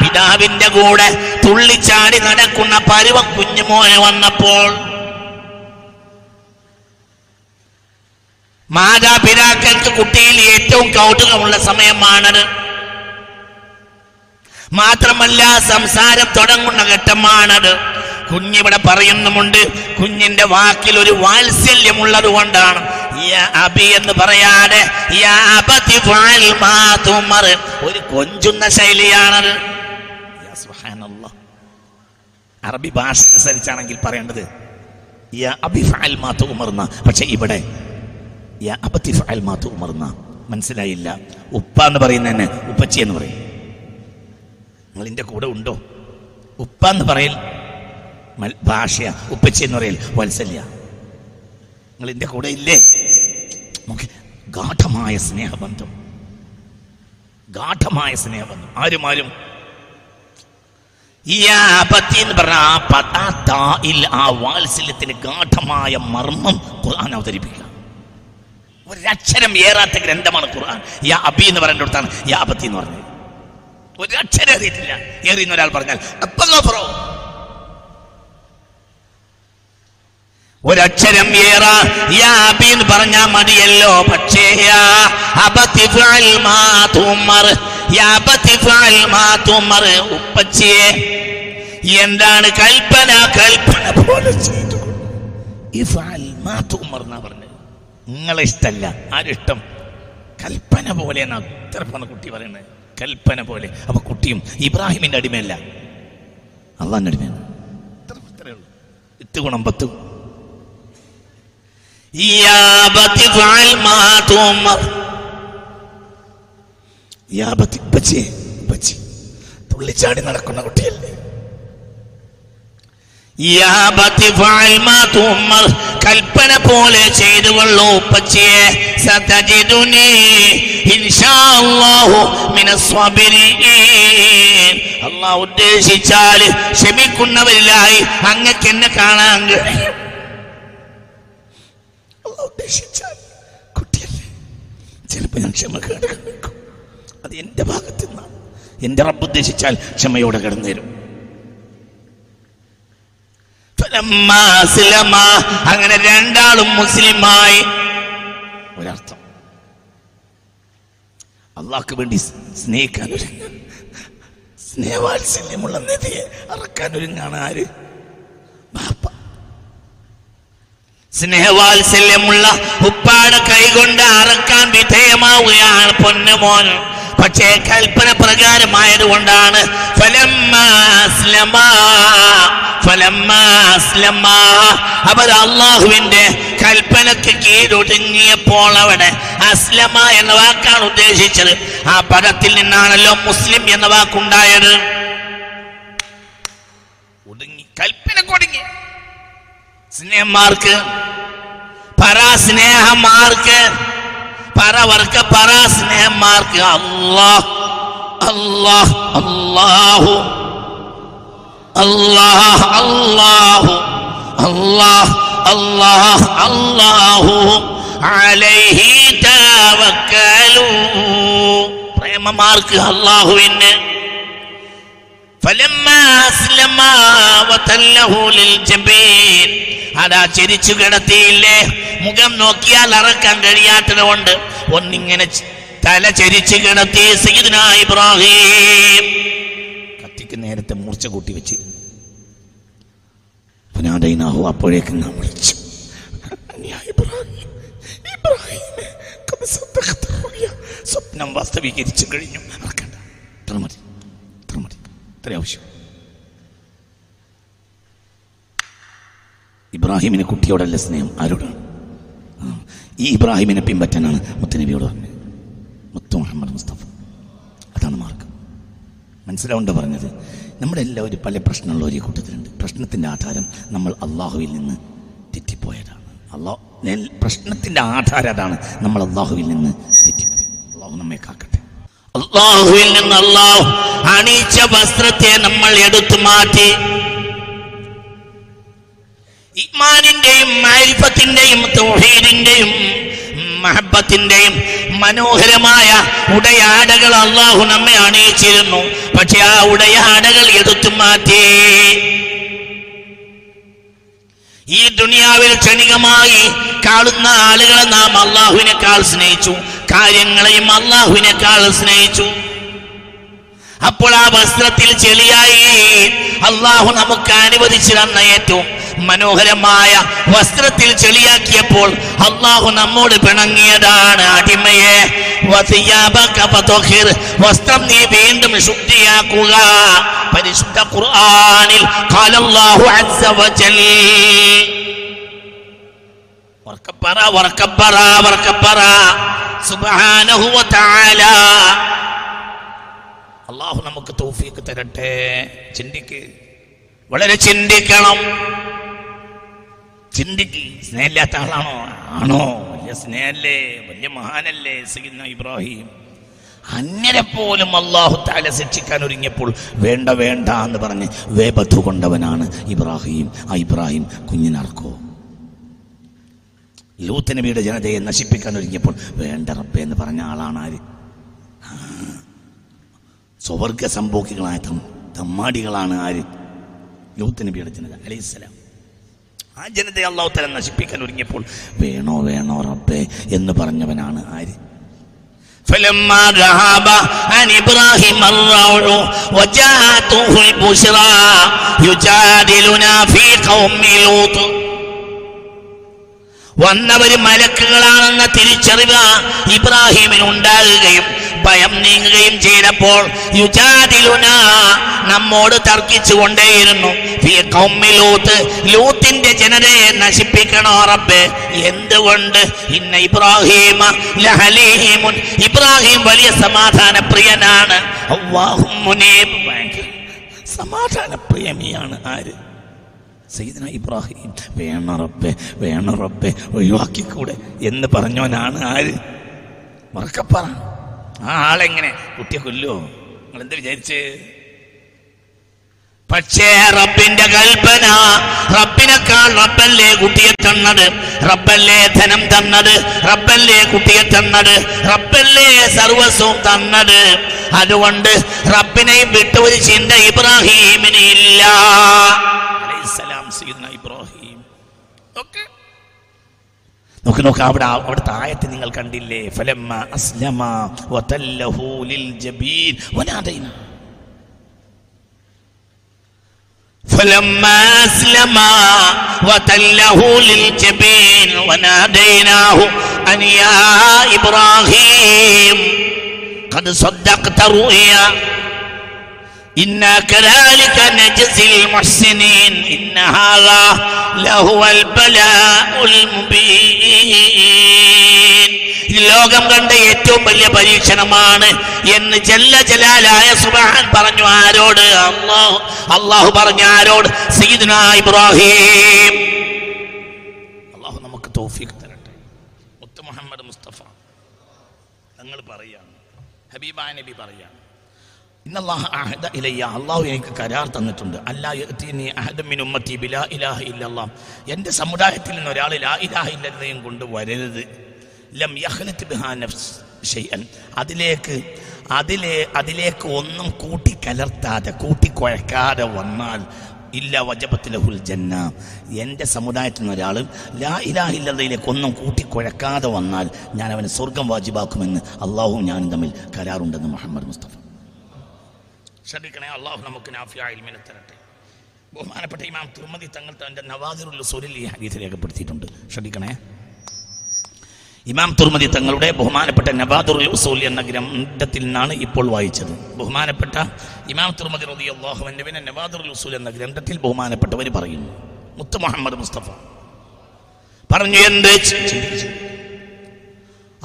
പിതാവിന്റെ കൂടെ തുള്ളിച്ചാടി നടക്കുന്ന പരുവ കുഞ്ഞുമോനെ വന്നപ്പോൾ മാതാപിതാക്കൾക്ക് കുട്ടിയിൽ ഏറ്റവും കൗതുകമുള്ള സമയമാണത്. മാത്രമല്ല സംസാരം തുടങ്ങുന്ന ഘട്ടമാണത്. കുഞ്ഞിവിടെ പറയുന്നുമുണ്ട് കുഞ്ഞിന്റെ വാക്കിൽ ഒരു വാത്സല്യമുള്ളത് കൊണ്ടാണ്. അബി എന്ന് പറയാതെ ഒരു കൊഞ്ചുന്ന ശൈലിയാണത്. അറബി ഭാഷ അനുസരിച്ചാണെങ്കിൽ പറയേണ്ടത് പക്ഷെ ഇവിടെ തുമർന്ന മനസ്സിലായില്ല. ഉപ്പ എന്ന് പറയുന്നതന്നെ ഉപ്പച്ചി എന്ന് പറയും. നിങ്ങൾ എന്റെ കൂടെ ഉണ്ടോ? ഉപ്പ എന്ന് പറയൽ ഭാഷയ ഉപ്പച്ചി എന്ന് പറയൽ വത്സല്യ. നിങ്ങൾ എന്റെ കൂടെ ഇല്ലേ? ഗാഠമായ സ്നേഹബന്ധം. ഗാഠമായ സ്നേഹബന്ധം. ആരും ആരും. ആ ആ വാത്സല്യത്തിന് ഗാഠമായ മർമ്മം ഖുർആൻ അവതരിപ്പിക്കുക. ഒരക്ഷരം ഏറാത്ത ഗ്രന്ഥമാണ് ഖുർആൻ. യാ അബി എന്ന് പറയേണ്ട അടുത്താണ് യാ അബത്തി എന്ന് പറഞ്ഞത്. ഒരക്ഷരം ഏറിയിട്ടില്ല. ഏറി എന്ന് ഒരാൾ പറഞ്ഞാൽ അപ്പം ഗഫറോ ഒരക്ഷരം ഏറ യാ അബി എന്ന് പറഞ്ഞാൽ മതിയല്ലോ പക്ഷേ യാ അബത്തി യാ ഉപ്പച്ചിയെ എന്താണ് കൽപ്പന? കൽപ്പന പോലെ ചെയ്തു. ഇഫാൽ മാ തുമർ എന്നാ പറഞ്ഞത്. നിങ്ങളെ ഇഷ്ടല്ല ആരിഷ്ടം? കൽപ്പന പോലെ എന്നാ ഇത്ര പറഞ്ഞ കുട്ടി പറയുന്നത്. കൽപ്പന പോലെ. അപ്പൊ കുട്ടിയും ഇബ്രാഹിമിന്റെ അടിമയല്ല. അള്ളാന്റെ അടിമയാണ്. ഇത്ര- ഇത്രയേ ഉള്ളൂ. ഉപ്പച്ചി തുള്ളിച്ചാടി നടക്കുന്ന കുട്ടിയല്ലേ? കൽപ്പന പോലെ ചെയ്തു കൊള്ളൂ ഉപ്പച്ചിയെ അള്ളാഹ് ഉദ്ദേശിച്ചാൽ ക്ഷമിക്കുന്നവരിലായി അങ്ങക്ക് എന്നെ കാണാൻ ഉദ്ദേശിച്ചാൽ കുട്ടിയല്ലേ? ചിലപ്പോൾ ഞാൻ ക്ഷമ കേട് അത് എന്റെ ഭാഗത്തു നിന്നാണ്. എന്റെ റബ്ബ് ഉദ്ദേശിച്ചാൽ ക്ഷമയോടെ കിടന്നു. അങ്ങനെ രണ്ടാളും മുസ്ലിമായി. ഒരർത്ഥം. അള്ളാഹ്ക്ക് വേണ്ടി സ്നേഹിക്കാൻ സ്നേഹവാത്സല്യമുള്ള നദിയെ അറക്കാൻ ഒരുങ്ങാണ് ആര്? ബാപ്പ. സ്നേഹവാത്സല്യമുള്ള ഉപ്പാട് കൈകൊണ്ട് അറക്കാൻ വിധേയമാവുകയാണ് പൊന്നുമോൻ. പക്ഷേ കൽപ്പന പ്രകാരമായത് കൊണ്ടാണ് അവർ അള്ളാഹുവിന്റെ കൽപ്പനക്ക് കീഴൊടുങ്ങിയപ്പോൾ അവിടെ അസ്ലമ എന്ന വാക്കാണ് ഉദ്ദേശിച്ചത്. ആ പദത്തിൽ നിന്നാണല്ലോ മുസ്ലിം എന്ന വാക്കുണ്ടായത്. ഒടുങ്ങി കൽപ്പന കൊടുങ്ങി സ്നേഹമാർക്ക് പരാസ്നേഹമാർക്ക് പറവർക്ക് പരാസ്നേഹമാർക്ക് അല്ലാഹ് അല്ലാഹ് അല്ലാഹു അല്ലാഹ് അല്ലാഹു അല്ലാഹ് അല്ലാഹ് അല്ലാഹു അലൈഹി തവക്കലു പ്രേമമാർക്ക് അല്ലാഹുവിന് فلما أسلما وتله للجبين അതാ ചിരിച്ചു കിടത്തിയില്ലേ? മുഖം നോക്കിയാൽ അറക്കാൻ കഴിയാത്തത് കൊണ്ട് ഒന്നിങ്ങനെ തല ചരിച്ചു കിടത്തി ഇബ്രാഹിം. കത്തിക്ക് നേരത്തെ മൂർച്ച കൂട്ടി വെച്ചിരുന്നു അപ്പോഴേക്ക് നാം വിളിച്ചു. സ്വപ്നം വാസ്തവീകരിച്ചു കഴിഞ്ഞു. അറക്കണ്ട. ഇത്ര മതി. ഇത്ര മതി. ഇത്ര ആവശ്യം. ഇബ്രാഹിമിന് കുട്ടിയോടല്ല സ്നേഹം? ആരോടാണ് ഈ ഇബ്രാഹിമിനെ പിൻപറ്റാനാണ് മുത്തനബിയോട് പറഞ്ഞത്. മുത്തു മുഹമ്മദ് മുസ്തഫ. അതാണ് മാർഗം. മനസ്സിലാവേണ്ട പറഞ്ഞത്? നമ്മുടെ എല്ലാവരും പല പ്രശ്നമുള്ള ഒരു കൂട്ടത്തിലുണ്ട്. പ്രശ്നത്തിന്റെ ആധാരം നമ്മൾ അള്ളാഹുവിൽ നിന്ന് തെറ്റിപ്പോയതാണ്. അള്ളാഹു പ്രശ്നത്തിന്റെ ആധാരം അതാണ് നമ്മൾ അള്ളാഹുവിൽ നിന്ന് തെറ്റിപ്പോയി അള്ളാഹു നമ്മെ കാക്കട്ടെ. അള്ളാഹുവിൽ നിന്ന് അള്ളാഹു അണിയിച്ച വസ്ത്രത്തെ നമ്മൾ എടുത്തു മാറ്റി. ഇമാനിന്റെയും മാരിഫത്തിന്റെയും തൗഹീദിന്റെയും മഹബത്തിന്റെയും മനോഹരമായ ഉടയാടകൾ അള്ളാഹു നമ്മെ അണിയിച്ചിരുന്നു. പക്ഷെ ആ ഉടയാടകൾ എടുത്തു മാറ്റി. ഈ ദുനിയാവിൽ ക്ഷണികമായി കാണുന്ന ആളുകളെ നാം അള്ളാഹുവിനേക്കാൾ സ്നേഹിച്ചു. കാര്യങ്ങളെയും അള്ളാഹുവിനേക്കാൾ സ്നേഹിച്ചു. അപ്പോൾ ആ വസ്ത്രത്തിൽ ചെളിയായി അള്ളാഹു നമുക്ക് അനുവദിച്ചു തന്ന ഏറ്റവും മനോഹരമായ വസ്ത്രത്തിൽ ചെളിയാക്കിയപ്പോൾ അള്ളാഹു നമ്മോട് പിണങ്ങിയതാണ് അടിമയെ. വസ്ത്രം നീ വീണ്ടും ശുദ്ധിയാക്കുക. പരിശുദ്ധ ഖുർആനിൽ വർക്കപ്പറ വർക്കപ്പറ വർക്കപ്പറ. വതആല. തആല അള്ളാഹു നമുക്ക് തൗഫീക്ക് തരട്ടെ. ചിന്തിക്ക്. വളരെ ചിന്തിക്കണം. ചിന്തിക്ക്. സ്നേഹമില്ലാത്ത ആളാണോ? ആണോ? വലിയ സ്നേഹല്ലേ? വലിയ മഹാനല്ലേ? സിഗിന്ന ഇബ്രാഹിം. അങ്ങനെ പോലും അള്ളാഹു താല ശിക്ഷിക്കാൻ ഒരുങ്ങിയപ്പോൾ വേണ്ട വേണ്ട എന്ന് പറഞ്ഞ് വേബത്തു കൊണ്ടവനാണ് ഇബ്രാഹിം. ആ ഇബ്രാഹിം കുഞ്ഞിനർക്കോ ലൂത്ത് നബിയുടെ ജനതയെ നശിപ്പിക്കാൻ ഒരുങ്ങിയപ്പോൾ വേണ്ട റബ്ബേ എന്ന് പറഞ്ഞ ആളാണ് ആര്? സ്വവർഗ സംഭോഗികളായ തമ്മാടികളാണ് ആര്? ലൂത്ത് നബിയുടെ ജനത അലൈഹിസ്സലാം. ആ ജനതയെ അള്ളാഹു തല നശിപ്പിക്കാൻ ഒരുങ്ങിയപ്പോൾ വേണോ വേണോ റബ്ബേ എന്ന് പറഞ്ഞവനാണ് ആര് فلما ذهب عن ابراهيم الروع وجاءته البشرى يجادلنا في قوم لوط വന്നവര് മലക്കുകളാണെന്ന തിരിച്ചറിവ് ഇബ്രാഹിമിന് ഉണ്ടാകുകയും ഭയം നീങ്ങുകയും ചെയ്തപ്പോൾ നമ്മോട് തർക്കിച്ചു കൊണ്ടേയിരുന്നു. ലൂത്തിന്റെ ജനതയെ നശിപ്പിക്കണോ റബ്ബേ? എന്തുകൊണ്ട്? ഇന്ന ഇബ്രാഹിമ ലഹലീമുൻ ഇബ്രാഹിം വലിയ സമാധാന പ്രിയനാണ് സമാധാന പ്രിയമിയാണ് ആര്? സയ്യിദ്ന ഇബ്രാഹിം. വേണ റബ്ബെ വേണ റബ്ബെ ഒഴിവാക്കിക്കൂടെ എന്ന് പറഞ്ഞവനാണ് ആര്? മറക്കപ്പറ ആ ആളെങ്ങനെ? കുട്ടിയെ കൊല്ലോ നിങ്ങൾ എന്ത് വിചാരിച്ച്? പക്ഷേ റബ്ബിന്റെ കൽപ്പന റബ്ബിനേക്കാൾ റബ്ബല്ലേ കുട്ടിയെ തന്നത്? റബ്ബല്ലേ ധനം തന്നത്? റബ്ബല്ലേ കുട്ടിയെ തന്നത്? റബ്ബല്ലേ സർവസ്വം തന്നത്? അതുകൊണ്ട് റബ്ബിനെയും വിട്ട ഒരു ചിന്ത ഇബ്രാഹീമിന് ഇല്ല അലൈഹിസ്സലാം സയ്യിദ്ന ഇബ്രാഹിം. ഓക്കെ? നോക്ക് നോക്ക് അവിടെ അവിടുത്തെ ആയത്ത് നിങ്ങൾ കണ്ടില്ലേ ഫലമ്മ അസ്ലമ വതല്ലഹു ലിൽ ജബീൻ വനാദൈന فلما أسلما وتله للجبين وناديناه أن يا إبراهيم قد صدقت الرؤيا إنا كذلك نجزي المحسنين إن هذا لهو البلاء المبين ലോകം കണ്ട ഏറ്റവും വലിയ പരീക്ഷണമാണ് എന്ന് ജല്ല ജലാലായ സുബാൻ പറഞ്ഞു ആരോട് അള്ളാഹു അള്ളാഹു പറഞ്ഞു ആരോട് സീദന ഇബ്രാഹിം അള്ളാഹു നമുക്ക് തൗഫീഖ് തരട്ടെ മുത്ത് മുഹമ്മദ് മുസ്തഫ നിങ്ങൾ പറയാണ് ഹബീബ നബി പറയാണ് ഇന്നല്ലാഹ അഹദ ഇലയ്യ അള്ളാഹു എനിക്ക് കരാർ തന്നിട്ടുണ്ട്. അല്ലാ എന്റെ സമുദായത്തിൽ നിന്ന് ഒരാൾ ലാ ഇലാഹ കൊണ്ട് വരരുത്. നഫ്സ് അതിലേക്ക് അതിലെ അതിലേക്ക് ഒന്നും കൂട്ടിക്കലർത്താതെ കൂട്ടിക്കുഴക്കാതെ വന്നാൽ ഇല്ല വജപത്തിലഹുൽ ജന്ന. എന്റെ സമുദായത്തിൽ നിന്ന് ഒരാൾ ലാ ഇലാഹ ഇല്ലല്ലയിലേക്ക് ഒന്നും കൂട്ടിക്കുഴക്കാതെ വന്നാൽ ഞാൻ അവന് സ്വർഗം വാജിബാക്കുമെന്ന് അള്ളാഹുവും ഞാനും തമ്മിൽ കരാറുണ്ടെന്ന് മുഹമ്മദ് മുസ്തഫ. ശ്രദ്ധിക്കണേ അള്ളാഹു നമുക്ക് നാഫിയ ഇൽമിനെ തരട്ടെ. ബഹുമാനപ്പെട്ട ഇമാം തിരുമതി തങ്ങൾ തന്റെ നവാദിറുൽ സുരിൽ ഈ ഹദീസ് രേഖപ്പെടുത്തിയിട്ടുണ്ട്. ശ്രദ്ധിക്കണേ ഇമാം തുർമതി തങ്ങളുടെ ബഹുമാനപ്പെട്ട നബാദുൽ ഉസൂൽ എന്ന ഗ്രന്ഥത്തിൽ നിന്നാണ് ഇപ്പോൾ വായിച്ചത്. ബഹുമാനപ്പെട്ട ഇമാം തുർമതി റതി അള്ളാഹുവിന്റെ നബാദുൽ ഉസൂൽ എന്ന ഗ്രന്ഥത്തിൽ ബഹുമാനപ്പെട്ടവർ പറയുന്നു. മുത്ത് മുഹമ്മദ് മുസ്തഫ പറഞ്ഞു എന്ത്?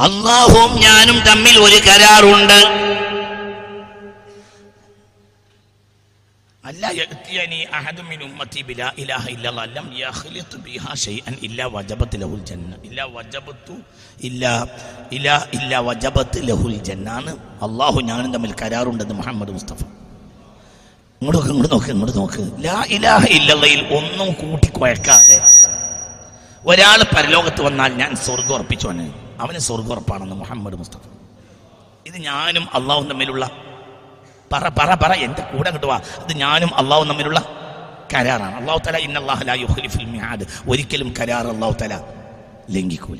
അള്ളാഹുവും ഞാനും തമ്മിൽ ഒരു കരാറുണ്ട്. യഅ്തിയനി മിൻ ബിലാ ഇലാഹ ഇല്ലല്ലാഹ് ലം യഖ്ലിത് ബിഹാ വജബത് ലഹുൽ ജന്ന അള്ളാഹു ഞാനും തമ്മിൽ കരാറുണ്ടെന്ന് മുഹമ്മദ് മുസ്തഫ. ഇങ്ങോട്ട് നോക്ക് ഇങ്ങോട്ട് നോക്ക് ഇങ്ങോട്ട് നോക്ക്. ലാ ഇലാഹ ഇല്ലല്ലയിൽ ഒന്നും കൂട്ടിക്കുഴക്കാതെ ഒരാൾ പരലോകത്ത് വന്നാൽ ഞാൻ സ്വർഗം ഉറപ്പിച്ചു അവന്. സ്വർഗം ഉറപ്പാണെന്ന് മുഹമ്മദ് മുസ്തഫ. ഇത് ഞാനും അള്ളാഹു തമ്മിലുള്ള പറ പറ പറ എന്റെ കൂടെ കിട്ടുക അത് ഞാനും അള്ളാഹും തമ്മിലുള്ള കരാറാണ്. അള്ളാഹു തല ഒരിക്കലും കരാർ അള്ളാഹു തല ലംഘിക്കൂല.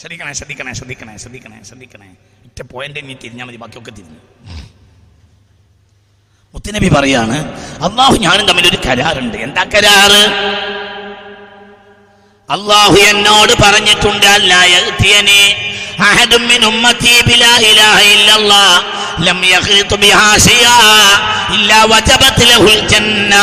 ശ്രദ്ധിക്കണേ ശ്രദ്ധിക്കണേ ശ്രദ്ധിക്കണേ ശ്രദ്ധിക്കണേ ശ്രദ്ധിക്കണേ. ഒറ്റ പോയിന്റ് നീ തിരിഞ്ഞാൽ മതി ബാക്കിയൊക്കെ തിരിഞ്ഞു. മുത്തനബി പറയാണ് അള്ളാഹു ഞാനും തമ്മിൽ ഒരു കരാറുണ്ട്. എന്താ കരാറ്? അള്ളാഹു എന്നോട് പറഞ്ഞിട്ടുണ്ട് അല്ല ലം യഖ്ലിത് ബിഹാ ഷൈആ ഇല്ലാ ലഹുൽ ജന്ന.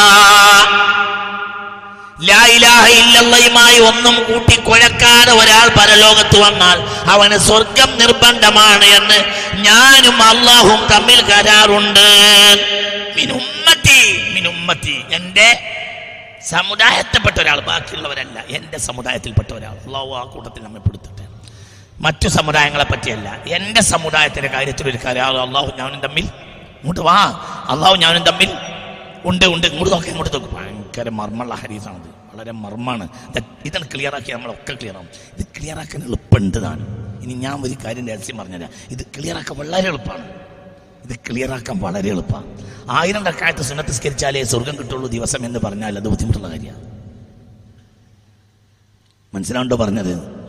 ഇല്ലല്ലയുമായി ഒന്നും കൂട്ടി കുഴക്കാതെ ഒരാൾ പരലോകത്ത് വന്നാൽ അവന് സ്വർഗം നിർബന്ധമാണ് എന്ന് ഞാനും അള്ളാഹും തമ്മിൽ കരാറുണ്ട്. എന്റെ സമുദായത്തിൽപ്പെട്ട ഒരാൾ ബാക്കിയുള്ളവരല്ല എന്റെ സമുദായത്തിൽപ്പെട്ട ഒരാൾ. അള്ളാഹു ആ കൂട്ടത്തിൽ നമ്മെ മറ്റു സമുദായങ്ങളെ പറ്റിയല്ല. എന്റെ സമുദായത്തിന്റെ കാര്യത്തിൽ ഒരു കാര്യം. അള്ളാഹു ഞാനും തമ്മിൽ? ഇങ്ങോട്ട് വാ. അള്ളാഹു ഞാനും തമ്മിൽ? ഉണ്ട് ഉണ്ട്. ഇങ്ങോട്ട് നോക്കി ഇങ്ങോട്ട് നോക്കും. ഭയങ്കര മർമ്മമുള്ള ഹരീസാണത്. വളരെ മർമ്മമാണ് ഇതാണ് ക്ലിയർ ആക്കി നമ്മളൊക്കെ ക്ലിയർ ആവും. ഇത് ക്ലിയർ ആക്കാൻ എളുപ്പമുണ്ട് താനും. ഇനി ഞാൻ ഒരു കാര്യം രഹസ്യം പറഞ്ഞുതരാം. ഇത് ക്ലിയർ ആക്കാൻ വളരെ എളുപ്പമാണ്. ഇത് ക്ലിയർ ആക്കാൻ വളരെ എളുപ്പമാണ്. ആയിരം റക്കായത്ത് സുനത്തിസ്കരിച്ചാലേ സ്വർഗം കിട്ടുള്ളൂ ദിവസം എന്ന് പറഞ്ഞാൽ അത് ബുദ്ധിമുട്ടുള്ള കാര്യമാണ്. മനസ്സിലാണ്ടോ പറഞ്ഞത്?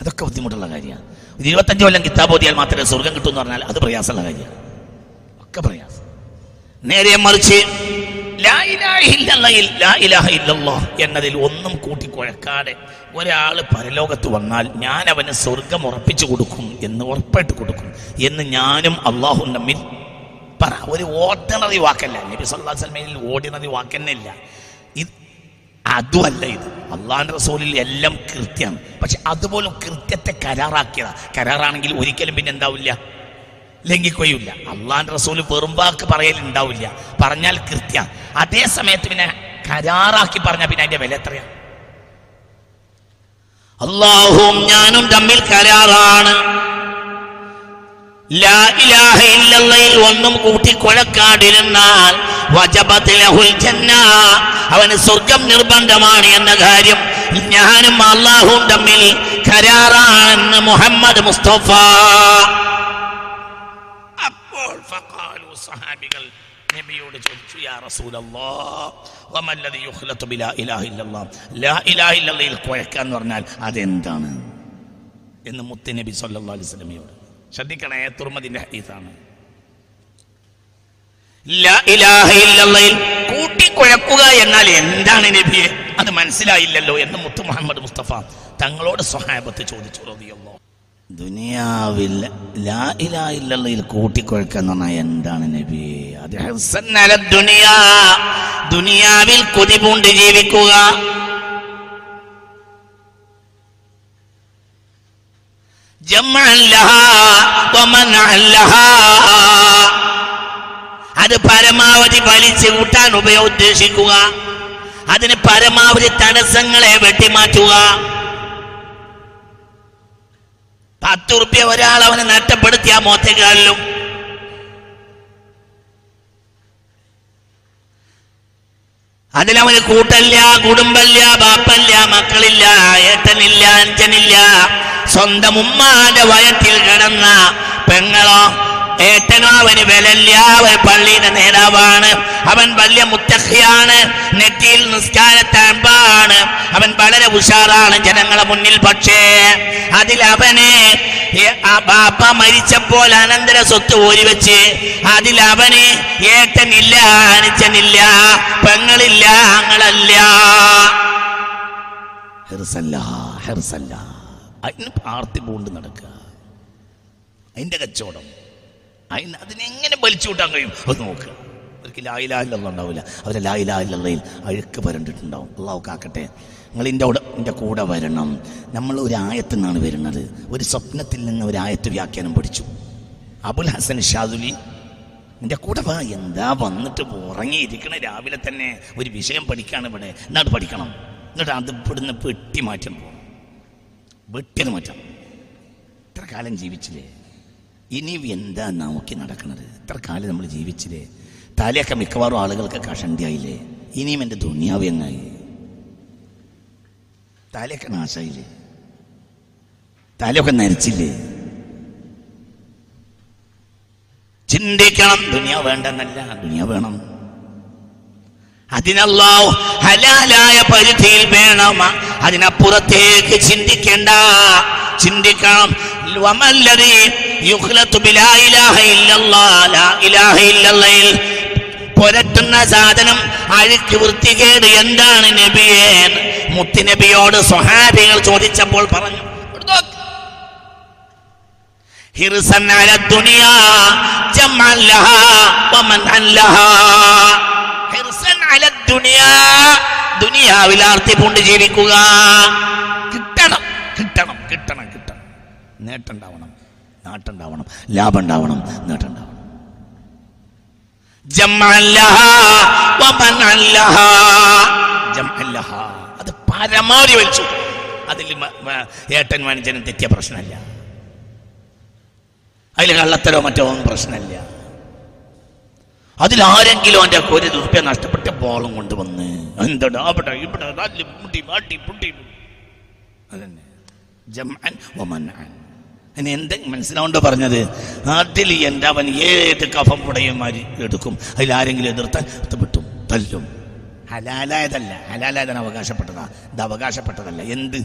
അതൊക്കെ ബുദ്ധിമുട്ടുള്ള കാര്യമാണ്. ഒരു ഇരുപത്തഞ്ച് കൊല്ലം കിതാബ് ഓതിയാൽ മാത്രമേ സ്വർഗം കിട്ടൂ എന്ന് പറഞ്ഞാൽ അത് പ്രയാസമുള്ള കാര്യമാണ്. ഒക്കെ പ്രയാസം. നേരെ മറിച്ച് എന്നതിൽ ഒന്നും കൂട്ടി കുഴക്കാതെ ഒരാൾ പരലോകത്ത് വന്നാൽ ഞാൻ അവന് സ്വർഗം ഉറപ്പിച്ചു കൊടുക്കും എന്ന് ഉറപ്പായിട്ട് കൊടുക്കും എന്ന് ഞാനും അള്ളാഹും തമ്മിൽ പറ. ഒരു ഓർഡിനറി വാക്കല്ല. നബി സല്ലാ വസല്ലമയിൽ ഓർഡിനറി വാക്കന്നെ ഇല്ല. അതുമല്ല ഇത്. അള്ളാഹിന്റെ റസൂലിൽ എല്ലാം കൃത്യമാണ്. പക്ഷെ അതുപോലും കൃത്യത്തെ കരാറാക്കിയതാ. കരാറാണെങ്കിൽ ഒരിക്കലും പിന്നെ എന്താവില്ല? ലംഘിക്കുകയില്ല അള്ളാന്റെ റസൂൽ വെറും വാക്ക് പറയലുണ്ടാവില്ല പറഞ്ഞാൽ കൃത്യ അതേ സമയത്ത് പിന്നെ കരാറാക്കി പറഞ്ഞ പിന്നെ അതിന്റെ വില എത്രയാണ് അള്ളാഹുവും ഞാനും തമ്മിൽ കരാറാണ്. ഒന്നും കൂട്ടി ജന്ന. അവന് സ്വർഗം നിർബന്ധമാണ് എന്ന കാര്യം ഞാനും അള്ളാഹും തമ്മിൽ കരാറാണെന്ന് മുഹമ്മദ് മുസ്തഫ. അപ്പോൾ സഹാബികൾ നബിയോട് ചോദിച്ചു യാ റസൂലല്ലാഹ് വമല്ലദി യുഖ്ലതു ബിലാ ഇലാഹ ഇല്ലല്ലാഹ്? ലാ ഇലാഹ ഇല്ലല്ലയിൽ കുഴക്കുക എന്ന് പറഞ്ഞാൽ അതെന്താണ്? എന്ന് മുത്തനബി സല്ലല്ലാഹു അലൈഹി വസല്ലമയോട് ശ്രദ്ധിക്കണേ തുറമതിന്റെ ഹദീസാണ്. കൂട്ടിക്കുഴക്കുക എന്നാൽ എന്താണ് നബിയെ? അത് മനസ്സിലായില്ലല്ലോ എന്ന് മുത്തു മുഹമ്മദ് മുസ്തഫ തങ്ങളോട് സ്വഹാബത്ത് ചോദിച്ചു റളിയല്ലാഹു ദുനിയാവിൽ ലാ ഇലാ ഇല്ലല്ലയിൽ കൂട്ടിക്കുഴക്കുക എന്ന് പറഞ്ഞാൽ എന്താണ് നബിയെ? അത് ദുനിയാവിൽ കൊതി പൂണ്ട് ജീവിക്കുക. അത് പരമാവധി വലിച്ചു കൂട്ടാൻ ഉപയോ ഉദ്ദേശിക്കുക അതിന് പരമാവധി തടസ്സങ്ങളെ വെട്ടിമാറ്റുക. പത്ത് റുപ്യ ഒരാൾ അവനെ നഷ്ടപ്പെടുത്തിയ മോത്തേക്കാളിലും അതിലവന് കൂട്ടല്ല കുടുംബല്ല ബാപ്പല്ല മക്കളില്ല ഏട്ടനില്ല അഞ്ചനില്ല. സ്വന്തം ഉമ്മാന്റെ വയത്തിൽ കിടന്ന പെങ്ങളോ ഏട്ടനോ അവന് വിലല്ല അവൻ പള്ളിയുടെ നേതാവാണ്. അവൻ വലിയ മുത്തഖിയാണ്. നെറ്റിയിൽ നിസ്കാരത്താമ്പാണ്. അവൻ വളരെ ഉഷാറാണ് ജനങ്ങളെ മുന്നിൽ. പക്ഷേ അതിൽ അവന് ബാപ്പ മരിച്ചപ്പോൾ അനന്തര സ്വത്ത് ഓരി വെച്ച് അതിൽ അവന് ഏട്ടനില്ല അനുജനില്ല പെങ്ങളില്ല അങ്ങളല്ല ഹിർസല്ല ഹിർസല്ല. അതിന് പാർത്തി പൂണ്ട് നടക്കുക. അതിന്റെ കച്ചവടം. അതിന് അതിനെങ്ങനെ വലിച്ചു കൂട്ടാൻ കഴിയും? അത് നോക്ക്. അവർക്ക് ലായിലായില്ല ഉണ്ടാവില്ല. അവരെ ലായിലായില്ലയിൽ അഴുക്ക് പരണ്ടിട്ടുണ്ടാവും അള്ളാഹു കാക്കട്ടെ. നിങ്ങൾ എന്റെ കൂടെ എന്റെ കൂടെ വരണം. നമ്മൾ ഒരു ആയത്തിൽ നിന്നാണ് വരുന്നത്. ഒരു സ്വപ്നത്തിൽ നിന്ന് ഒരു ആയത്ത് വ്യാഖ്യാനം പഠിച്ചു. അബുൽ ഹസൻ ഷാദുലി എന്റെ കൂടെ വാ. എന്താ വന്നിട്ട് ഉറങ്ങിയിരിക്കണ? രാവിലെ തന്നെ ഒരു വിഷയം പഠിക്കുകയാണ് ഇവിടെ. എന്നിട്ട് പഠിക്കണം? എന്നിട്ട് അത് ഇവിടുന്ന് വെട്ടി മാറ്റം പോകണം വെട്ടിയത് മാറ്റം. ഇത്ര കാലം ജീവിച്ചില്ലേ? ഇനി എന്താ നോക്കി നടക്കുന്നത് ഇത്ര കാലം നമ്മൾ ജീവിച്ചില്ലേ? തലയൊക്കെ മിക്കവാറും ആളുകൾക്ക് കഷണ്ടിയായില്ലേ ഇനിയും എന്റെ ദുനിയാവ് എങ്ങായി? തലയൊക്കെ നാശായില്ലേ? തലയൊക്കെ നരച്ചില്ലേ? ചിന്തിക്കണം ദുനിയാവ് വേണ്ടെന്നല്ല ദുനിയാവ് വേണം. അതിനല്ലാഹു ഹലാലായ പരിധിയിൽ വേണം. അതിനപ്പുറത്തേക്ക് ചിന്തിക്കേണ്ട. ചിന്തിക്കണം. പുരട്ടുന്ന സാധനം അഴുക്ക് വൃത്തികേട് എന്താണ് നബിയേ മുത്തുനബിയോട് സ്വഹാബികൾ ചോദിച്ചപ്പോൾ പറഞ്ഞു "ഇങ്ങോട്ട് ഹിർസൻ അല ദുനിയാ ജമഅൻ ലഹാ വമൻഅൻ ഹിർസൻ അല ദുനിയാ ദുനിയാവിൽ പൂണ്ട് ജീവിക്കുക. കിട്ടണം കിട്ടണം കിട്ടണം കിട്ടണം. നേട്ടുണ്ടാവണം നാട്ടുണ്ടാവണം. ലാഭം ഉണ്ടാവണം ലഹാ വമൻഅൻ ലഹാ ജംഅല്ലഹ. അത് പരമാവധി വലിച്ചു. അതിൽ ഏട്ടൻ മനുഷ്യനും തെറ്റിയ പ്രശ്നമല്ല. അതിൽ കള്ളത്തരോ മറ്റോ ഒന്നും പ്രശ്നമല്ല. അതിലാരെങ്കിലും അവന്റെ ഒരു റുപ്യ നഷ്ടപ്പെട്ട ബോളും കൊണ്ടുവന്ന് എന്തടാ അവിടെ ഇവിടെ മുട്ടി മാട്ടി പുട്ടി അതന്നെ. ജമാൻ വമൻഅൻ ഇനി എന്തെങ്കിലും മനസ്സിലാവുണ്ടോ പറഞ്ഞത്? നാട്ടിൽ എന്റെ അവൻ ഏത് കഫം പുടയന്മാർ എടുക്കും. അതിൽ ആരെങ്കിലും എതിർത്താൽ അത് വിട്ടും തല്ലും. ഹലാലായതല്ല. ഹലാലായതാണ് അവകാശപ്പെട്ടതാ. ഇത് അവകാശപ്പെട്ടതല്ല. എന്ത്?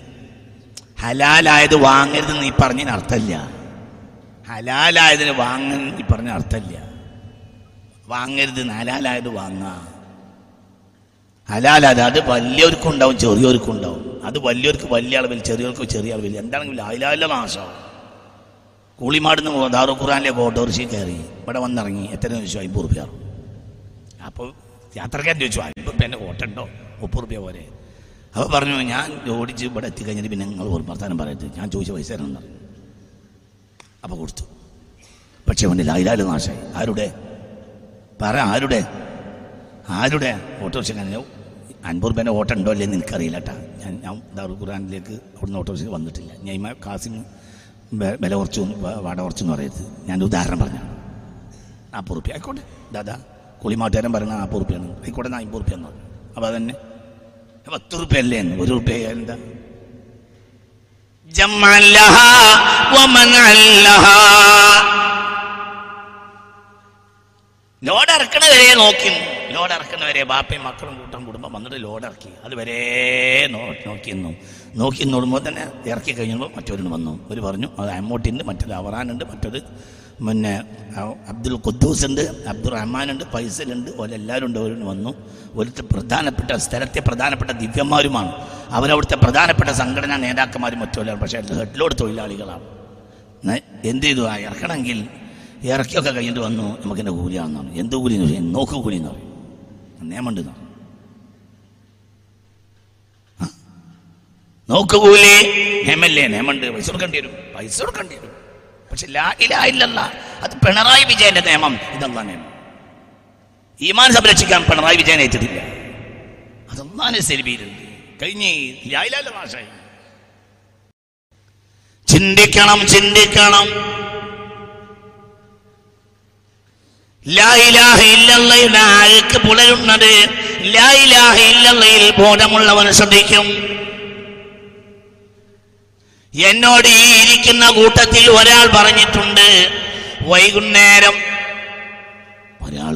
ഹലാലായത് വാങ്ങരുത് നീ പറഞ്ഞതിന് അർത്ഥമില്ല. ഹലാലായതിന് വാങ്ങാൻ നീ പറഞ്ഞ അർത്ഥമില്ല. വാങ്ങരുത് ഹലാലായത് വാങ്ങാ. ഹലാലായത് അത് വലിയവർക്കും ഉണ്ടാവും ചെറിയവർക്കും ഉണ്ടാവും. അത് വലിയവർക്ക് വലിയ അളവിൽ ചെറിയവർക്ക് ചെറിയ അളവിൽ എന്താണെങ്കിലും ഹലാല നാശം കൂളിമാടുന്ന് ദാറു ഖുറാനിലെ ഓട്ടോറിക്ഷയിൽ കയറി. ഇവിടെ വന്നിറങ്ങി. എത്ര ചോദിച്ചു അമ്പത് റുപ്യ. അപ്പോൾ യാത്രക്കാരൻ ചോദിച്ചു അമ്പത് റുപ്യ ഓട്ടുണ്ടോ മുപ്പത് റുപ്യ പോലെ അപ്പോൾ പറഞ്ഞു ഞാൻ ഓടിച്ച് ഇവിടെ എത്തിക്കഴിഞ്ഞിട്ട് പിന്നെ നിങ്ങൾ ഒരു വർത്താനം പറയരുത്. ഞാൻ ചോദിച്ച പൈസ തരണം. പറഞ്ഞു അപ്പോൾ കൊടുത്തു. പക്ഷേ അവന്റെ ലായിലാൽ നാശമായി. ആരുടെ? പറ ആരുടെ? ആരുടെ? ഓട്ടോറിക്ഷക്കാരൻ അൻപത് റുപ്യേന്റെ ഓട്ടം ഉണ്ടോ അല്ലേ എനിക്കറിയില്ല ഞാൻ ഞാൻ ദാറു ഖുറാനിലേക്ക് അവിടുന്ന് ഓട്ടോറിക്ഷ വന്നിട്ടില്ല. ഞാൻ കാസിന് വില കുറച്ചു വാട കുറച്ചെന്ന് പറയരുത്. ഞാൻ ഉദാഹരണം പറഞ്ഞു നാൽപ്പത് റുപ്യ. ആയിക്കോട്ടെ. ദാദാ കുളിമാട്ടുകാരൻ പറയുന്നത് നാൽപ്പത് റുപ്യാണ്. ആയിക്കോട്ടെ നാൽപ്പത് റുപ്യ എന്ന് പറഞ്ഞു. അപ്പോൾ അതന്നെ പത്ത് റുപ്യ അല്ലേ എന്ന്. ഒരു റുപ്യ എന്താ? ലോഡ് ഇറക്കണവരെ നോക്കി ലോഡ് ഇറക്കുന്നവരെ ബാപ്പയും മക്കളും കൂട്ടം കുടുംബം വന്നിട്ട് ലോഡ് ഇറക്കി അതുവരെ നോക്കി നോക്കിയിരുന്നു നോക്കി നോടുമ്പോൾ തന്നെ ഇറക്കി കഴിഞ്ഞപ്പോൾ മറ്റൊരു വന്നു. ഒരു പറഞ്ഞു അത് അമ്മോട്ടിണ്ട് മറ്റൊരു അവറാനുണ്ട് മറ്റൊരു പിന്നെ അബ്ദുൽ ഖുദ്ദൂസ് ഉണ്ട് അബ്ദുൾ റഹ്മാനുണ്ട് ഫൈസലുണ്ട് ഓരെല്ലാവരും ഉണ്ട് ഒരു വന്നു. ഒരുത്തെ പ്രധാനപ്പെട്ട സ്ഥലത്തെ പ്രധാനപ്പെട്ട ദിവ്യന്മാരുമാണ്. അവരവിടുത്തെ പ്രധാനപ്പെട്ട സംഘടനാ നേതാക്കന്മാരും മറ്റുമല്ല പക്ഷേ ഹെഡ്ലോഡ് തൊഴിലാളികളാണ്. എന്ത് ചെയ്തു? ഇറക്കണമെങ്കിൽ ഇറക്കിയൊക്കെ കഴിഞ്ഞിട്ട് വന്നു. നമുക്കെന്റെ കൂലിയാണെന്നാണ് എന്ത് കൂലി എന്ന് നോക്കു കൂലി എന്ന് പറയും. നിയമമുണ്ട് എന്ന് പറയും. ആ. നോക്ക് ഹെമല്ലേ നിയമമുണ്ട് പൈസ കൊടുക്കേണ്ടി വരും. പൈസ കൊടുക്കേണ്ടി വരും. പക്ഷെ ഇല്ലല്ല. അത് പിണറായി വിജയന്റെ നിയമം. ഇതല്ല നിയമം. ഈമാൻ സംരക്ഷിക്കാൻ പിണറായി വിജയൻ ഏറ്റതില്ല അതൊന്നാണ് സെലിബിയിലുണ്ട്. കഴിഞ്ഞ് ലായിലാല നാശായി ചിന്തിക്കണം ചിന്തിക്കണം. ആൾക്ക് പുലരുന്നത് ബോധമുള്ളവൻ ശ്രദ്ധിക്കും. എന്നോട് ഈ ഇരിക്കുന്ന കൂട്ടത്തിൽ ഒരാൾ പറഞ്ഞിട്ടുണ്ട്. വൈകുന്നേരം ഒരാൾ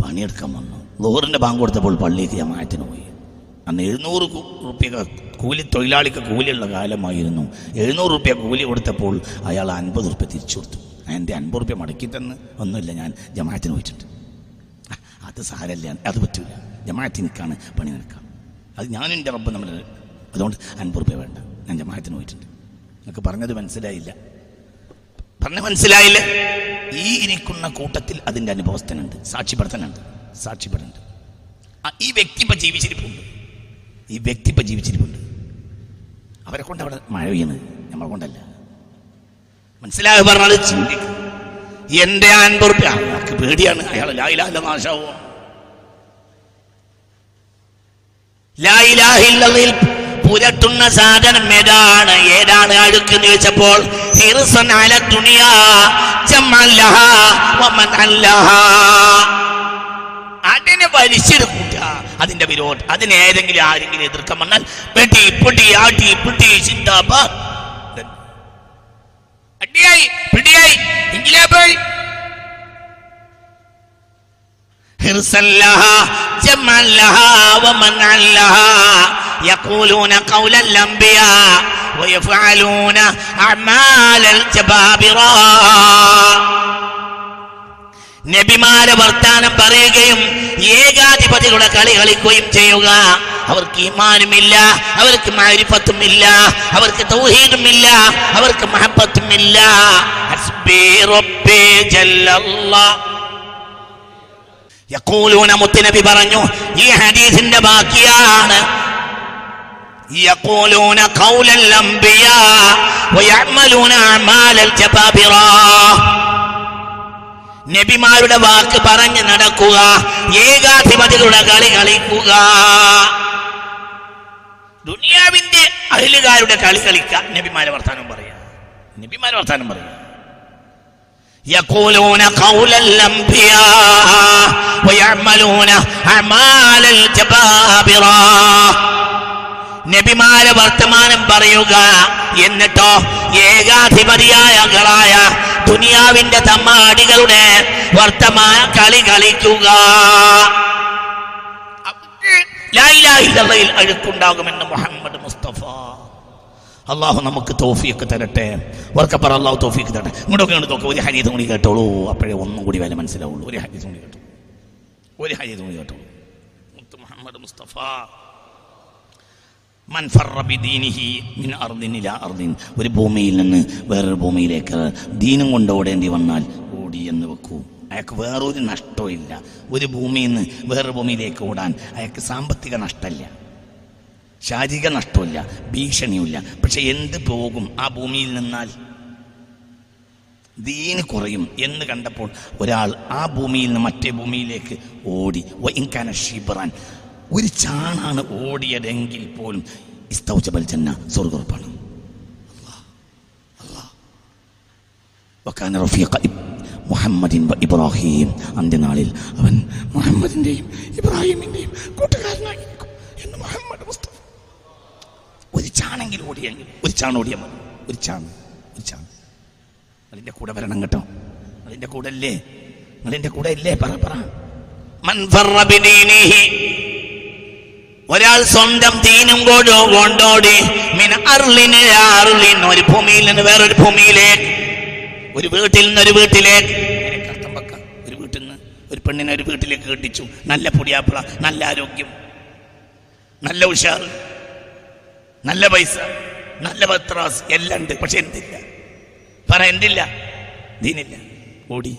പണിയെടുക്കാൻ വന്നു. ലോറിന്റെ ബാങ്ക് കൊടുത്തപ്പോൾ പള്ളിക്ക് ജമാഅത്തിന് പോയി. അന്ന് എഴുന്നൂറ് റുപ്യ കൂലി തൊഴിലാളിക്ക് കൂലിയുള്ള കാലമായിരുന്നു. എഴുന്നൂറ് റുപ്യ കൂലി കൊടുത്തപ്പോൾ അയാൾ അൻപത് റുപ്യ തിരിച്ചു കൊടുത്തു. എന്റെ അൻപത് റുപ്യ മടക്കി തന്ന്. ഒന്നുമില്ല ഞാൻ ജമാഅത്തിന് പോയിട്ടുണ്ട്. അത് സാരല്ല അത് പറ്റൂല. ജമാഅത്തിനിക്കാണ് പണി നിൽക്കാം അത് ഞാനും എന്റെ റബ്ബ് നമ്മൾ അതുകൊണ്ട് അൻപത് റുപ്യ വേണ്ട. ഞാൻ ജമാഅത്തിന് പോയിട്ടുണ്ട്. നിങ്ങൾക്ക് പറഞ്ഞത് മനസ്സിലായില്ല. പറഞ്ഞ മനസ്സിലായില്ല. ഈ ഇരിക്കുന്ന കൂട്ടത്തിൽ അതിന്റെ അനുഭവസ്ഥനുണ്ട് സാക്ഷിപ്പെടുത്തനുണ്ട് സാക്ഷിപ്പെടുന്നുണ്ട് ഈ വ്യക്തി ഇപ്പം ജീവിച്ചിരിപ്പുണ്ട്. ഈ വ്യക്തി ഇപ്പം ജീവിച്ചിരിപ്പുണ്ട്. അവരെ കൊണ്ട് അവിടെ മഴ പെയ്യുന്നത് നമ്മളെ കൊണ്ടല്ല. മനസ്സിലാകെ പറഞ്ഞത്? ചിന്തിക്കും. എന്റെ അൻപത് റുപ്യ അയാൾക്ക് പേടിയാണ്. അയാൾ ലായിലാല്ല നാശാവോ ലായിലാഹില്ലയിൽ പുരട്ടുന്ന സാധനം ഏതാണ്? ഏതാണ് അഴുക്ക് എന്ന് ചോദിച്ചപ്പോൾ അതിനെ വലിച്ചെടുക്കൂട്ട. അതിന്റെ വിരോധം. അതിനെ ഏതെങ്കിലും ആരെങ്കിലും എതിർക്കാൻ വന്നാൽ പെട്ടി പൊട്ടി ആട്ടി പൊട്ടി ചിന്താബാ അടിയായി പിടിയായി എങ്കിലേ പോയി. يقولون قول الأنبياء ويفعلون أعمال الجبابرة നബിമാരെ വർത്താനം പറയുകയും ഏകാധിപതികളുടെ കളി കളിക്കുകയും ചെയ്യുക അവർക്ക് ഈമാനുമില്ല അവർക്ക് മാരിഫത്തുമില്ല അവർക്ക് തൗഹീദുമില്ല അവർക്ക് മഹബത്തുമില്ല ഹസ്ബി റബ്ബി ജല്ലല്ലാഹ് യഖൂലൂന മുത്തുനബി പറഞ്ഞു ഈ ഹദീസിന്റെ ബാക്കിയാണ്. യഖൂലൂന ഖൗലൽ അംബിയാ വയഅമലൂന അമാലൽ ജബാബിറ. നബിമാരുടെ വാക്ക് പറഞ്ഞ് നടക്കുക ഏകാധിപതികളുടെ കളി കളിക്കുക. ദുനിയാവിന്റെ അഹിലുകാരുടെ കളി കളിക്ക നബിമാരെ വർത്താനം പറയുക നബിമാരെ വർത്താനം പറയാ. يقولون قول الأنبياء ويعملون أعمال الجبابرة നബിമാരെ വർത്തമാനം പറയുക എന്നിട്ടോ ഏകാധിപതിയായ കളായ ദുനിയാവിന്റെ തമ്മാടികളുടെ വർത്തമാന കളി കളിക്കുക ലായിലാഹില്ലയിൽ അഴുക്കുണ്ടാകുമെന്ന് മുഹമ്മദ് മുസ്തഫ അള്ളാഹു നമുക്ക് തോഫിയൊക്കെ തരട്ടെ. ഉറക്കപ്പറ അള്ളാഹു തോഫിയൊക്കെ തരട്ടെ. ഇങ്ങോട്ടൊക്കെ തോക്ക് ഒരു ഹരീത് കൂടി കേട്ടോളൂ. അപ്പോഴേ ഒന്നും കൂടി വില മനസ്സിലാവുള്ളൂ. ഒരു ഹരീത് കൂടി കേട്ടോളൂ ഒരു ഹരീത് കൂടി കേട്ടോളൂ മുത്ത് മുഹമ്മദ് മുസ്തഫ. ഒരു ഭൂമിയിൽ നിന്ന് വേറൊരു ഭൂമിയിലേക്ക് ദീനം കൊണ്ട് ഓടേണ്ടി വന്നാൽ ഓടി എന്ന് വെക്കൂ. അയാൾക്ക് വേറൊരു നഷ്ടവും ഇല്ല. ഒരു ഭൂമിയിൽ നിന്ന് വേറൊരു ഭൂമിയിലേക്ക് ഓടാൻ അയാൾക്ക് സാമ്പത്തിക നഷ്ടമില്ല. ശാരീരിക നഷ്ടമില്ല ഭീഷണിയില്ല പക്ഷെ എന്ത് പോകും ആ ഭൂമിയിൽ നിന്നാൽ? ദീന് കുറയും എന്ന് കണ്ടപ്പോൾ ഒരാൾ ആ ഭൂമിയിൽ നിന്ന് മറ്റേ ഭൂമിയിലേക്ക് ഓടി. ഇൻകാന ഷീബറാൻ ഒരു ചാണാണ് ഓടിയതെങ്കിൽ പോലും ഇസ്തൗജബൽ ജന്ന സ്വർഗുറപ്പാണ് റഫീഖ മുഹമ്മദിൻ ഇബ്രാഹിം. അന്ത്യനാളിൽ അവൻ മുഹമ്മദിന്റെയും ഇബ്രാഹിമിന്റെയും കൂട്ടുകാരനായിരിക്കും എന്ന് മുഹമ്മദ് മുസ്തഫ ചാണെങ്കിലും ഓടിയെങ്കിൽ ഒരു ചാണ് ഓടിയാൽ മതി. ഒരു ചാണ് ഒരു ചാണ് അതിന്റെ കൂടെ വരണം കേട്ടോ. അതിന്റെ കൂടെ അല്ലേ? അതിന്റെ കൂടെ ഇല്ലേ പറ പറ. മൻ ഒരാൾ സ്വന്തം ദീനും കൊണ്ടോ കൊണ്ടോടി. മിന അർലിന് അർലിൻ ഒരു ഭൂമിയിൽ നിന്ന് വേറൊരു ഭൂമിയിലേക്ക്. ഒരു വീട്ടിൽ നിന്ന് ഒരു വീട്ടിലേക്ക്. കർത്തം ഒരു വീട്ടിൽ നിന്ന് ഒരു പെണ്ണിനെ ഒരു വീട്ടിലേക്ക് കെട്ടിച്ചു. നല്ല പൊടിയാപ്പിള നല്ല ആരോഗ്യം നല്ല ഉഷാർ നല്ല പൈസ നല്ല പത്രാസ് എല്ലാം ഉണ്ട്. പക്ഷെ എന്തില്ല? പറ എന്തില്ല? ദീനില്ല. ഓടി.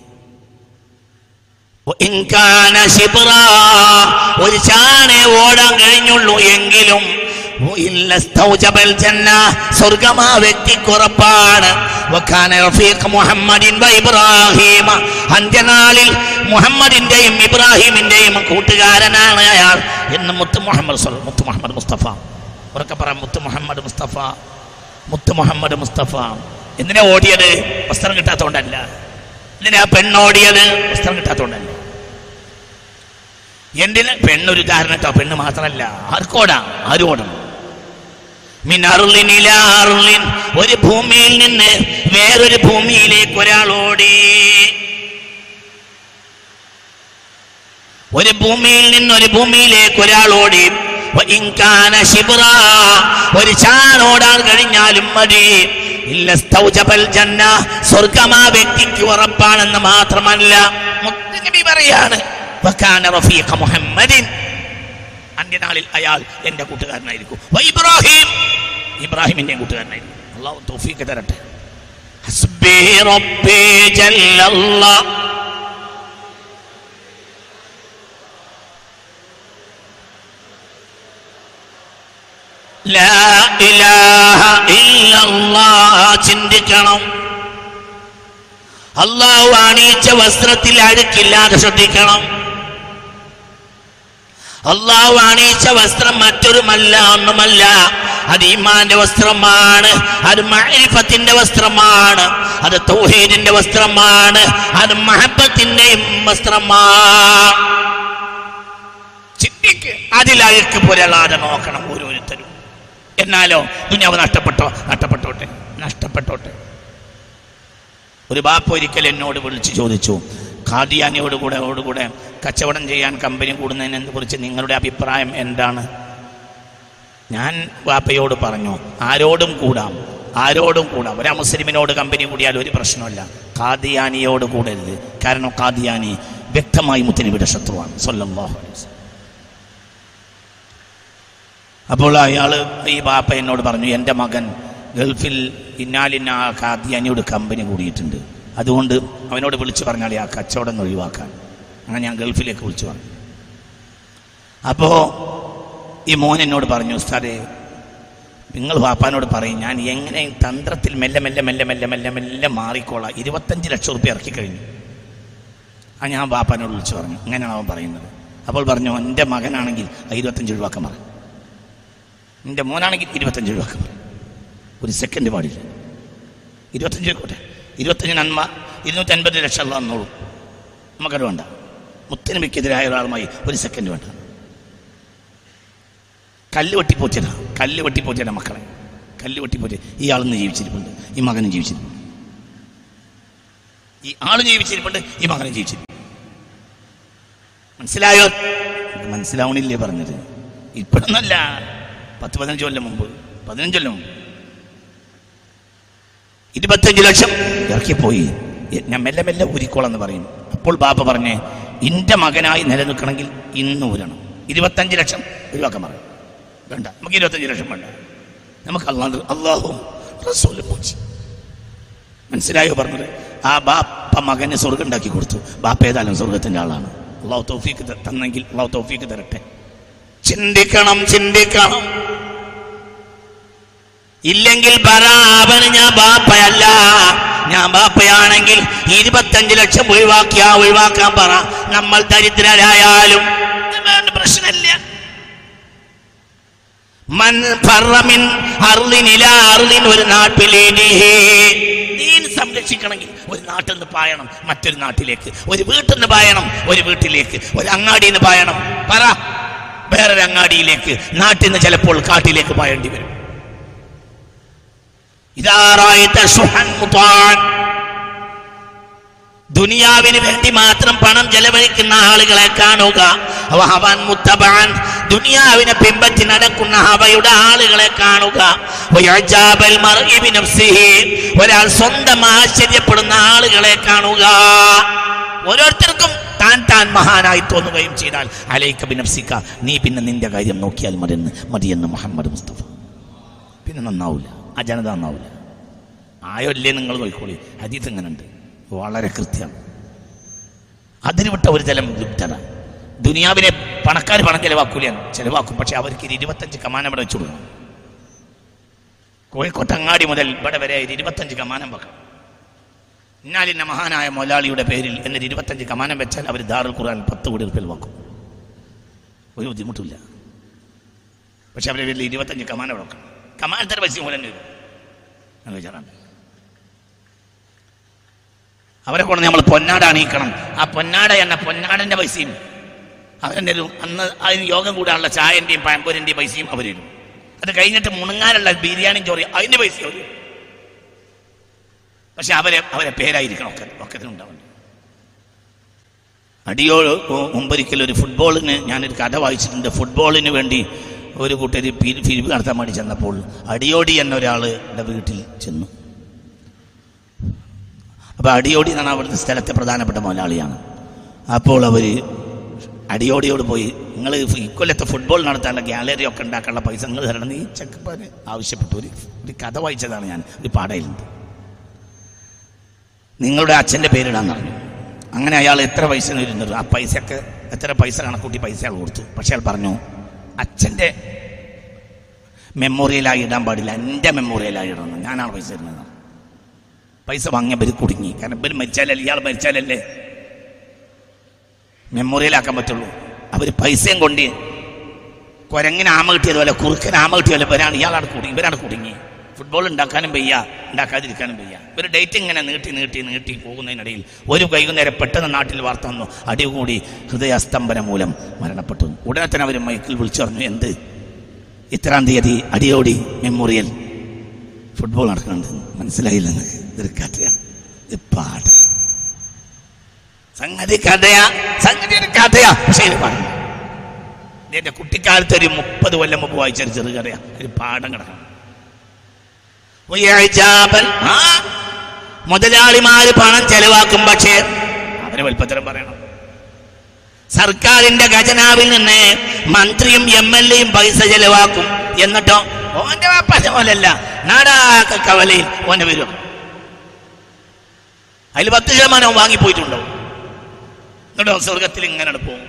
ഒരു ചാണെ ഓടാൻ കഴിഞ്ഞുള്ളൂ എങ്കിലും അന്ത്യനാളിൽ മുഹമ്മദിന്റെയും ഇബ്രാഹിമിന്റെയും കൂട്ടുകാരനാണ് അയാൾ. എന്ന് മുത്തു മുഹമ്മദ് മുത്തു മുഹമ്മദ് മുസ്തഫ. ഉറക്കെ പറ മുത്ത് മുഹമ്മദ് മുസ്തഫ മുത്ത് മുഹമ്മദ് മുസ്തഫ. എന്തിനാ ഓടിയത്? വസ്ത്രം കിട്ടാത്തോണ്ടല്ല. എന്തിനാ പെണ്ണോടിയത് വസ്ത്രം കിട്ടാത്തോണ്ടല്ല. എന്തിന്? പെണ്ണൊരു കാരണം കേട്ടോ പെണ്ണ് മാത്രമല്ല ആർക്കോടാ ആരും ഓടണം. ഒരു ഭൂമിയിൽ നിന്ന് വേറൊരു ഭൂമിയിലേക്ക് ഒരാൾ ഓടി. ഒരു ഭൂമിയിൽ നിന്ന് ഒരു ഭൂമിയിലേക്ക് ഒരാൾ ഓടി. ഒരു ചാണോടാൻ കഴിഞ്ഞാലും മതി. സ്വർഗം ആ വ്യക്തിക്ക് ഉറപ്പാണെന്ന് മാത്രമല്ല. മുത്തനബി പറയാണ് മുഹമ്മദിൻ. അന്ത്യനാളിൽ അയാൾ എന്റെ കൂട്ടുകാരനായിരിക്കും. ഇബ്രാഹിം ഇബ്രാഹിമിന്റെ കൂട്ടുകാരനായിരിക്കും. അള്ളാഹു തോഫീക്ക് തരട്ടെ. ഹസ്ബി റബ്ബി ജല്ലല്ലാ ലാ ഇലാഹ ഇല്ലല്ലാഹ് ചിന്തിക്കണം. അള്ളാഹു അണിയിച്ച വസ്ത്രത്തിൽ അഴുക്കില്ലാതെ ശ്രദ്ധിക്കണം. അള്ളാഹു അണിയിച്ച വസ്ത്രം മറ്റൊരുമല്ല ഒന്നുമല്ല. അത് ഈമാന്റെ വസ്ത്രമാണ് അത് മഹരിഫത്തിന്റെ വസ്ത്രമാണ് അത് തൗഹീദിന്റെ വസ്ത്രമാണ് അത് മഹബത്തിന്റെയും വസ്ത്രമാണ്. ചിന്തിക്ക് അതിലഴുക്ക് പുരളാതെ നോക്കണം ഓരോരുത്തരും എന്നാലോ ദുനിയാവ് നഷ്ടപ്പെട്ടോ? നഷ്ടപ്പെട്ടോട്ടെ? നഷ്ടപ്പെട്ടോട്ടെ. ഒരു ബാപ്പ ഒരിക്കൽ എന്നോട് വിളിച്ച് ചോദിച്ചു ഖാദിയാനിയോട് കൂടെ കച്ചവടം ചെയ്യാൻ കമ്പനി കൂടുന്നതിനെ കുറിച്ച് നിങ്ങളുടെ അഭിപ്രായം എന്താണ്? ഞാൻ ബാപ്പയോട് പറഞ്ഞു ആരോടും കൂടാം ആരോടും കൂടാം. ഒരു മുസ്ലിമിനോട് കമ്പനി കൂടിയാൽ ഒരു പ്രശ്നമല്ല. ഖാദിയാനിയോട് കൂടരുത്. കാരണം ഖാദിയാനി വ്യക്തമായി മുത്തനബിയുടെ ശത്രുവാണ്. സല്ലല്ലാഹു അലൈഹി വസല്ലം അപ്പോൾ അയാൾ ഈ പാപ്പ എന്നോട് പറഞ്ഞു എന്റെ മകൻ ഗൾഫിൽ ഇന്നാലിന്ന ഖാദിയാനിയോട് കമ്പനി കൂടിയിട്ടുണ്ട്. അതുകൊണ്ട് അവനോട് വിളിച്ചു പറഞ്ഞാൽ ആ കച്ചവടം ഒഴിവാക്കാൻ. അങ്ങനെ ഞാൻ ഗൾഫിലേക്ക് വിളിച്ചു പറഞ്ഞു. അപ്പോൾ ഈ മോൻ എന്നോട് പറഞ്ഞു ഉസ്താദേ നിങ്ങൾ പാപ്പാനോട് പറയും ഞാൻ എങ്ങനെ തന്ത്രത്തിൽ മെല്ലെ മെല്ലെ മെല്ലെ മെല്ലെ മെല്ലെ മെല്ലെ മാറിക്കോളാം. ഇരുപത്തഞ്ച് ലക്ഷം റുപ്യ ഇറക്കി കഴിഞ്ഞു. ആ ഞാൻ പാപ്പാനോട് വിളിച്ചു പറഞ്ഞു. അങ്ങനെയാണ് അവൻ പറയുന്നത്. അപ്പോൾ പറഞ്ഞു എന്റെ മകനാണെങ്കിൽ ഇരുപത്തഞ്ച് ഒഴിവാക്കാൻ പറഞ്ഞു എന്റെ മോനാണെങ്കിൽ ഇരുപത്തഞ്ച് രൂപ ഒരു സെക്കൻഡ് പാടില്ല. ഇരുപത്തഞ്ച് ആയിക്കോട്ടെ ഇരുപത്തഞ്ച് നന്മ ഇരുന്നൂറ്റൻപത് ലക്ഷം ഉള്ള എന്നോളൂ നമുക്കത് വേണ്ട. മുത്തനബിക്കെതിരായ ഒരാളുമായി ഒരു സെക്കൻഡ് വേണ്ട. കല്ല് വെട്ടിപ്പോച്ചന കല്ല് വെട്ടിപ്പോച്ചന മക്കളെ. കല്ല് വെട്ടിപ്പോച്ച ഈ ആളിന്ന് ജീവിച്ചിരിപ്പുണ്ട്. ഈ മകനും ജീവിച്ചിരിപ്പുണ്ട്. ഈ ആൾ ജീവിച്ചിരിപ്പുണ്ട്. ഈ മകനും ജീവിച്ചിരിപ്പുണ്ട്. മനസ്സിലായോ? മനസ്സിലാവണില്ലേ പറഞ്ഞത്? ഇപ്പോഴൊന്നല്ല. പത്ത് പതിനഞ്ച് കൊല്ലം മുമ്പ് പതിനഞ്ച് കൊല്ലം മുമ്പ്. ഇരുപത്തഞ്ച് ലക്ഷം ഇറക്കിപ്പോയി. ഞാൻ മെല്ലെ മെല്ലെ ഊരിക്കോളെന്ന് പറയും. അപ്പോൾ ബാപ്പ പറഞ്ഞേ ഇന്റെ മകനായി നിലനിൽക്കണമെങ്കിൽ ഇന്ന് ഊരണം. ഇരുപത്തഞ്ച് ലക്ഷം ഒഴിവാക്കാൻ പറയും. വേണ്ട നമുക്ക് ഇരുപത്തഞ്ച് ലക്ഷം വേണ്ട. നമുക്ക് അള്ളാഹു അള്ളാഹും മനസ്സിലായോ പറഞ്ഞത്? ആ ബാപ്പ മകനെ സ്വർഗം ഉണ്ടാക്കി കൊടുത്തു. ബാപ്പ ഏതായാലും സ്വർഗത്തിന്റെ ആളാണ്. അള്ളാഹു തൗഫീക്ക് തന്നെങ്കിൽ അള്ളാഹു തൗഫീക്ക് തരട്ടെ. ചിന്തിക്കണം ചിന്തിക്കണം. ഇല്ലെങ്കിൽ അവന് ഞാൻ ബാപ്പയല്ല. ഞാൻ ബാപ്പയാണെങ്കിൽ ഇരുപത്തഞ്ച് ലക്ഷം ഒഴിവാക്കിയാ ഒഴിവാക്കാൻ പറ. നമ്മൾ ദരിദ്രരായാലും. പ്രശ്നമില്ല. മൻ ഒരു സംരക്ഷിക്കണമെങ്കിൽ ഒരു നാട്ടിൽ നിന്ന് പായണം മറ്റൊരു നാട്ടിലേക്ക്. ഒരു വീട്ടിൽ നിന്ന് പായണം ഒരു വീട്ടിലേക്ക്. ഒരു അങ്ങാടിയിൽ നിന്ന് പായണം. പറ. വേറൊരു അങ്ങാടിയിലേക്ക് നാട്ടിൽ നിന്ന് ചിലപ്പോൾ കാട്ടിലേക്ക് പോയേണ്ടി വരും. ദുനിയാവിന് വേണ്ടി മാത്രം പണം ചെലവഴിക്കുന്ന ആളുകളെ കാണുക. മുത്തബാൻ. ദുനിയാവിനെ പിമ്പറ്റി നടക്കുന്ന അവയുടെ ആളുകളെ കാണുക. ഒരാൾ സ്വന്തം ആശ്ചര്യപ്പെടുന്ന ആളുകളെ കാണുക. ഓരോരുത്തർക്കും താൻ താൻ മഹാനായി തോന്നുകയും ചെയ്താൽ അലൈക്ക ബിനഫ്സിക്ക നീ പിന്നെ നിന്റെ കാര്യം നോക്കിയാൽ മതിയെന്ന് മതിയെന്ന് മുഹമ്മദ് മുസ്തഫ. പിന്നെ നന്നാവില്ല ആ ജനത നന്നാവില്ല ആയല്ലേ ഇല്ലേ നിങ്ങൾ നോക്കിക്കോളി. ഇങ്ങനെ ഉണ്ട് വളരെ കൃത്യം അതിന് വിട്ട ഒരു തലം ലുപ്തത. ദുനിയാവിനെ പണക്കാർ പണം ചെലവാക്കൂല ചെലവാക്കും. പക്ഷെ അവർക്ക് ഇത് ഇരുപത്തഞ്ച് കമാനം ഇവിടെ വെച്ചു കൊടുക്കണം കോഴിക്കോട്ടങ്ങാടി മുതൽ ഇവിടെ വരെ ഇരുപത്തഞ്ച് കമാനം വെക്കണം. ഇന്നാലിന്ന മഹാനായ മൊലാളിയുടെ പേരിൽ എന്നൊരു ഇരുപത്തഞ്ച് കമാനം വെച്ചാൽ അവർ ദാറുൽ ഖുർആൻ പത്ത് കോടി റുപ്യ വാക്കും ഒരു ബുദ്ധിമുട്ടില്ല പക്ഷെ അവരുടെ പേരിൽ ഇരുപത്തഞ്ച് കമാനം വെക്കണം. കമാനത്തിന്റെ പൈസ പോലെ തന്നെ വരും. എന്ന് അവരെ കൊണ്ട് നമ്മൾ പൊന്നാട അണിയിക്കണം. ആ പൊന്നാട എന്ന പൊന്നാടന്റെ പൈസയും അവരെന്നെ അന്ന് അതിന് യോഗം കൂടാനുള്ള ചായന്റെയും പഴംപൊരിന്റെയും പൈസയും അവർ തരും അത് കഴിഞ്ഞിട്ട് മുണങ്ങാനുള്ള ബിരിയാണി ചോറി അതിന്റെ പൈസ അവർ തരും. പക്ഷെ അവരെ അവരെ പേരായിരിക്കണം ഒക്കെ ഒക്കെ ഉണ്ടാവുന്നത് അടിയോട് മുമ്പൊരിക്കൽ ഒരു ഫുട്ബോളിന് ഞാനൊരു കഥ വായിച്ചിട്ടുണ്ട്. ഫുട്ബോളിന് വേണ്ടി ഒരു കൂട്ടർ പി- പിരിവ് നടത്താൻ വേണ്ടി ചെന്നപ്പോൾ അടിയോടി എന്ന എന്റെ വീട്ടിൽ ചെന്നു. അപ്പോൾ അടിയോടി എന്നാണ് അവിടുത്തെ സ്ഥലത്തെ പ്രധാനപ്പെട്ട മുതലാളിയാണ്. അപ്പോൾ അവർ അടിയോടിയോട് പോയി നിങ്ങൾ ഇക്കൊല്ലത്തെ ഫുട്ബോൾ നടത്താനുള്ള ഗാലറി ഒക്കെ ഉണ്ടാക്കാനുള്ള പൈസ നിങ്ങൾ തരണം. നീ ചെക്കപ്പാൻ ആവശ്യപ്പെട്ടു. ഒരു ഒരു കഥ വായിച്ചതാണ് ഞാൻ ഒരു പാടയിലുണ്ട്. നിങ്ങളുടെ അച്ഛന്റെ പേരിടാന്ന് പറഞ്ഞു. അങ്ങനെ അയാൾ എത്ര പൈസ ഇരുന്നത്? ആ പൈസയൊക്കെ എത്ര പൈസ കണക്കൂട്ടി പൈസ അയാൾ കൊടുത്തു. പക്ഷെ അയാൾ പറഞ്ഞു അച്ഛന്റെ മെമ്മോറിയലായി ഇടാൻ പാടില്ല. എന്റെ മെമ്മോറിയലായി ഇടണം. ഞാനാണ് പൈസ ഇടുന്നത്. പൈസ വാങ്ങിയ ഇവർ കുടുങ്ങി. കാരണം ഇവർ മരിച്ചാലല്ലേ? ഇയാൾ മരിച്ചാലല്ലേ? മെമ്മോറിയലാക്കാൻ പറ്റുള്ളൂ. അവർ പൈസയും കൊണ്ട് കുരങ്ങിന് ആമ കിട്ടിയതുപോലെ കുറുക്കന് ആമ കിട്ടിയതുപോലെ ഇവരാണ് ഇയാളാണ് കുടുങ്ങി ഇവരാണ് കുടുങ്ങി. ഫുട്ബോൾ ഉണ്ടാക്കാനും വയ്യ ഉണ്ടാക്കാതിരിക്കാനും വയ്യ. ഒരു ഡേറ്റ് ഇങ്ങനെ നീട്ടി നീട്ടി നീട്ടി പോകുന്നതിനിടയിൽ ഒരു വൈകുന്നേരം പെട്ടെന്ന് നാട്ടിൽ വാർത്ത വന്നു. അടികൂടി ഹൃദയസ്തംഭനം മൂലം മരണപ്പെട്ടു. ഉടനെ തന്നെ അവർ മൈക്കിൽ വിളിച്ചു പറഞ്ഞു എന്ത്? ഇത്രാം തീയതി അടിയോടി മെമ്മോറിയൽ ഫുട്ബോൾ നടക്കുന്നുണ്ട്. മനസ്സിലായില്ല പാട്ട് സംഗതി കഥയാ. സംഗതി ഒരു കഥയാ. പക്ഷേ ഇത് എന്റെ കുട്ടിക്കാലത്ത് ഒരു മുപ്പത് കൊല്ലം മുമ്പ് വായിച്ചൊരു ചെറുകഥയാ. ഒരു പാഠം കിടക്കണം. മുതലാളിമാര് പണം ചെലവാക്കും പക്ഷേ അവർ വലിപ്പത്തരം പറയണം. സർക്കാരിന്റെ ഖജനാവിൽ നിന്ന് മന്ത്രിയും എം എൽ എയും പൈസ ചെലവാക്കും. എന്നിട്ടോ? ഓന്റെ വാപ്പന്റെ പോലല്ല നാടാക്ക കവലയിൽ ഓന്റെ വരും. അതിൽ പത്ത് ശതമാനം വാങ്ങിപ്പോയിട്ടുണ്ടോ? എന്നിട്ടോ? സ്വർഗത്തിൽ ഇങ്ങനെ പോകും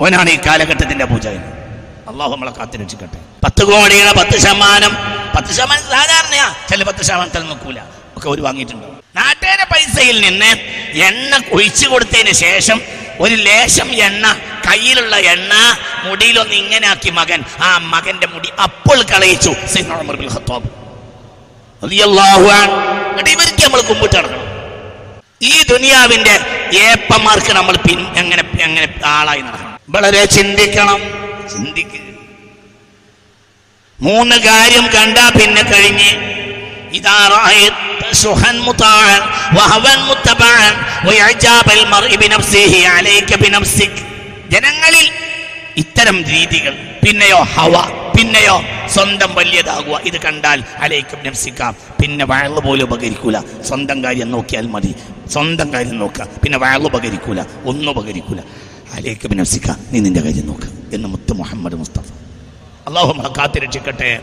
ഓനാണ് ഈ കാലഘട്ടത്തിന്റെ പൂജ അള്ളാഹു നമ്മളെ കാത്തിരക്ഷിക്കട്ടെ. പത്ത് കോടിയുടെ പത്ത് ശതമാനം പത്ത് ശതമാനം സാധാരണയാ. ചില പത്ത് ശതമാനത്തിൽ നിൽക്കൂല ഒക്കെ ഒരു വാങ്ങിയിട്ടുണ്ട്. നാട്ടുകാരെ പൈസയിൽ നിന്ന് എണ്ണ ഒഴിച്ചു കൊടുത്തതിന് ശേഷം ഒരു ലേശം എണ്ണ കയ്യിലുള്ള എണ്ണ മുടിയിലൊന്ന് ഇങ്ങനെ ആക്കി മകൻ. ആ മകന്റെ മുടി അപ്പോൾ കളയിച്ചു. ഇവർക്ക് നമ്മൾ കുമ്പിട്ട് നടക്കണം. ഈ ദുനിയാവിന്റെ ഏപ്പന്മാർക്ക് നമ്മൾ പിൻ എങ്ങനെ എങ്ങനെ ആളായി നടക്കണം? വളരെ ചിന്തിക്കണം. ചിന്തിക്കുക മൂന്ന് കാര്യം കണ്ടാ പിന്നെ കഴിഞ്ഞ്. ഇതാ സുഹൻ മുതാൻ വഹവൻ മുത്തബാൻ വയജാബൽ മർഇ ബിനഫ്സിഹി അലൈക ബിനഫ്സിക്. ജനങ്ങളിൽ ഇത്തരം രീതികൾ പിന്നെയോ ഹവ പിന്നെയോ സ്വന്തം വലിയതാകുക ഇത് കണ്ടാൽ അലൈക്കും നംസിക്കാം പിന്നെ വയൾ പോലും ഉപകരിക്കൂല. സ്വന്തം കാര്യം നോക്കിയാൽ മതി. സ്വന്തം കാര്യം നോക്കുക. പിന്നെ വയൾ ഉപകരിക്കൂല. ഒന്നും ഉപകരിക്കൂല. അലൈക്കും നംസിക്ക നീ നിന്റെ കാര്യം നോക്കുക എന്ന് മുത്ത് മുഹമ്മദ് മുസ്തഫ. അള്ളാഹു നമ്മളെ കാത്തിരക്ഷിക്കട്ടെ.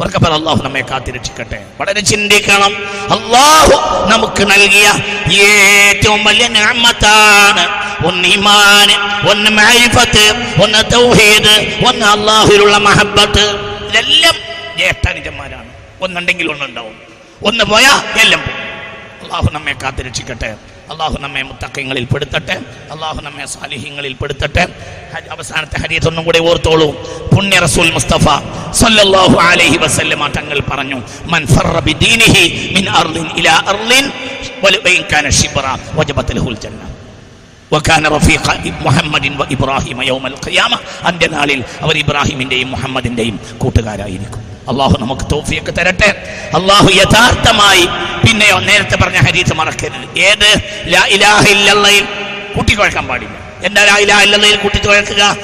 ഉറക്കപ്പറ അള്ളാഹു നമ്മെ കാത്തിരക്ഷിക്കട്ടെ. വളരെ ചിന്തിക്കണം. അള്ളാഹു നമുക്ക് നൽകിയ ഏറ്റവും വലിയ ഞാമത്താണ് ഒന്ന് ഇമാൻ ഒന്ന് മാരിഫത്ത് ഒന്ന് തൗഹീദ് ഒന്ന് അള്ളാഹുലുള്ള മഹബത്ത്. ഇതെല്ലാം ജ്യേഷ്ഠാനിജന്മാരാണ് ഒന്നുണ്ടെങ്കിൽ ഒന്നുണ്ടാവും. ഒന്ന് പോയാ എല്ലാം പോകും. അള്ളാഹു നമ്മെ കാത്തിരക്ഷിക്കട്ടെ. അള്ളാഹു നമ്മെ മുത്തക്കങ്ങളിൽ പെടുത്തട്ടെ. അള്ളാഹു നമ്മെ സാലിഹ്യങ്ങളിൽ പെടുത്തട്ടെ. അവസാനത്തെ ഹരീത്ത് ഒന്നും കൂടി ഓർത്തോളൂ. പുണ്യ റസൂൽ മുസ്തഫ സല്ലല്ലാഹു അലൈഹി വസല്ലമ തങ്ങൾ പറഞ്ഞു മൻ ഫർറ ബിദീനിഹി മിൻ അർളിൻ ഇലാ അർളിൻ വലൈൻ കാന ശിബ്റ വജബത് ലഹുൽ ജന്ന വക്കാന റഫീഖ മുഹമ്മദിൻ വ ഇബ്രാഹിമ യൗമൽ ഖിയാമ. അന്ത്യനാളിൽ അവർ ഇബ്രാഹിമിന്റെയും മുഹമ്മദിന്റെയും കൂട്ടുകാരായിരിക്കും. അള്ളാഹു നമുക്ക് തോഫിയൊക്കെ തരട്ടെ. അള്ളാഹു യഥാർത്ഥമായി പിന്നെയോ നേരത്തെ പറഞ്ഞ ഹരീത്ത് മറക്കരുത്. ഏത്? ലാ ഇലാഹ ഇല്ലല്ലയിൽ കൂട്ടിക്കുഴക്കാൻ പാടില്ല. എന്താ ലാ ഇലാഹ ഇല്ലല്ലയിൽ കൂട്ടിക്കുഴക്കുക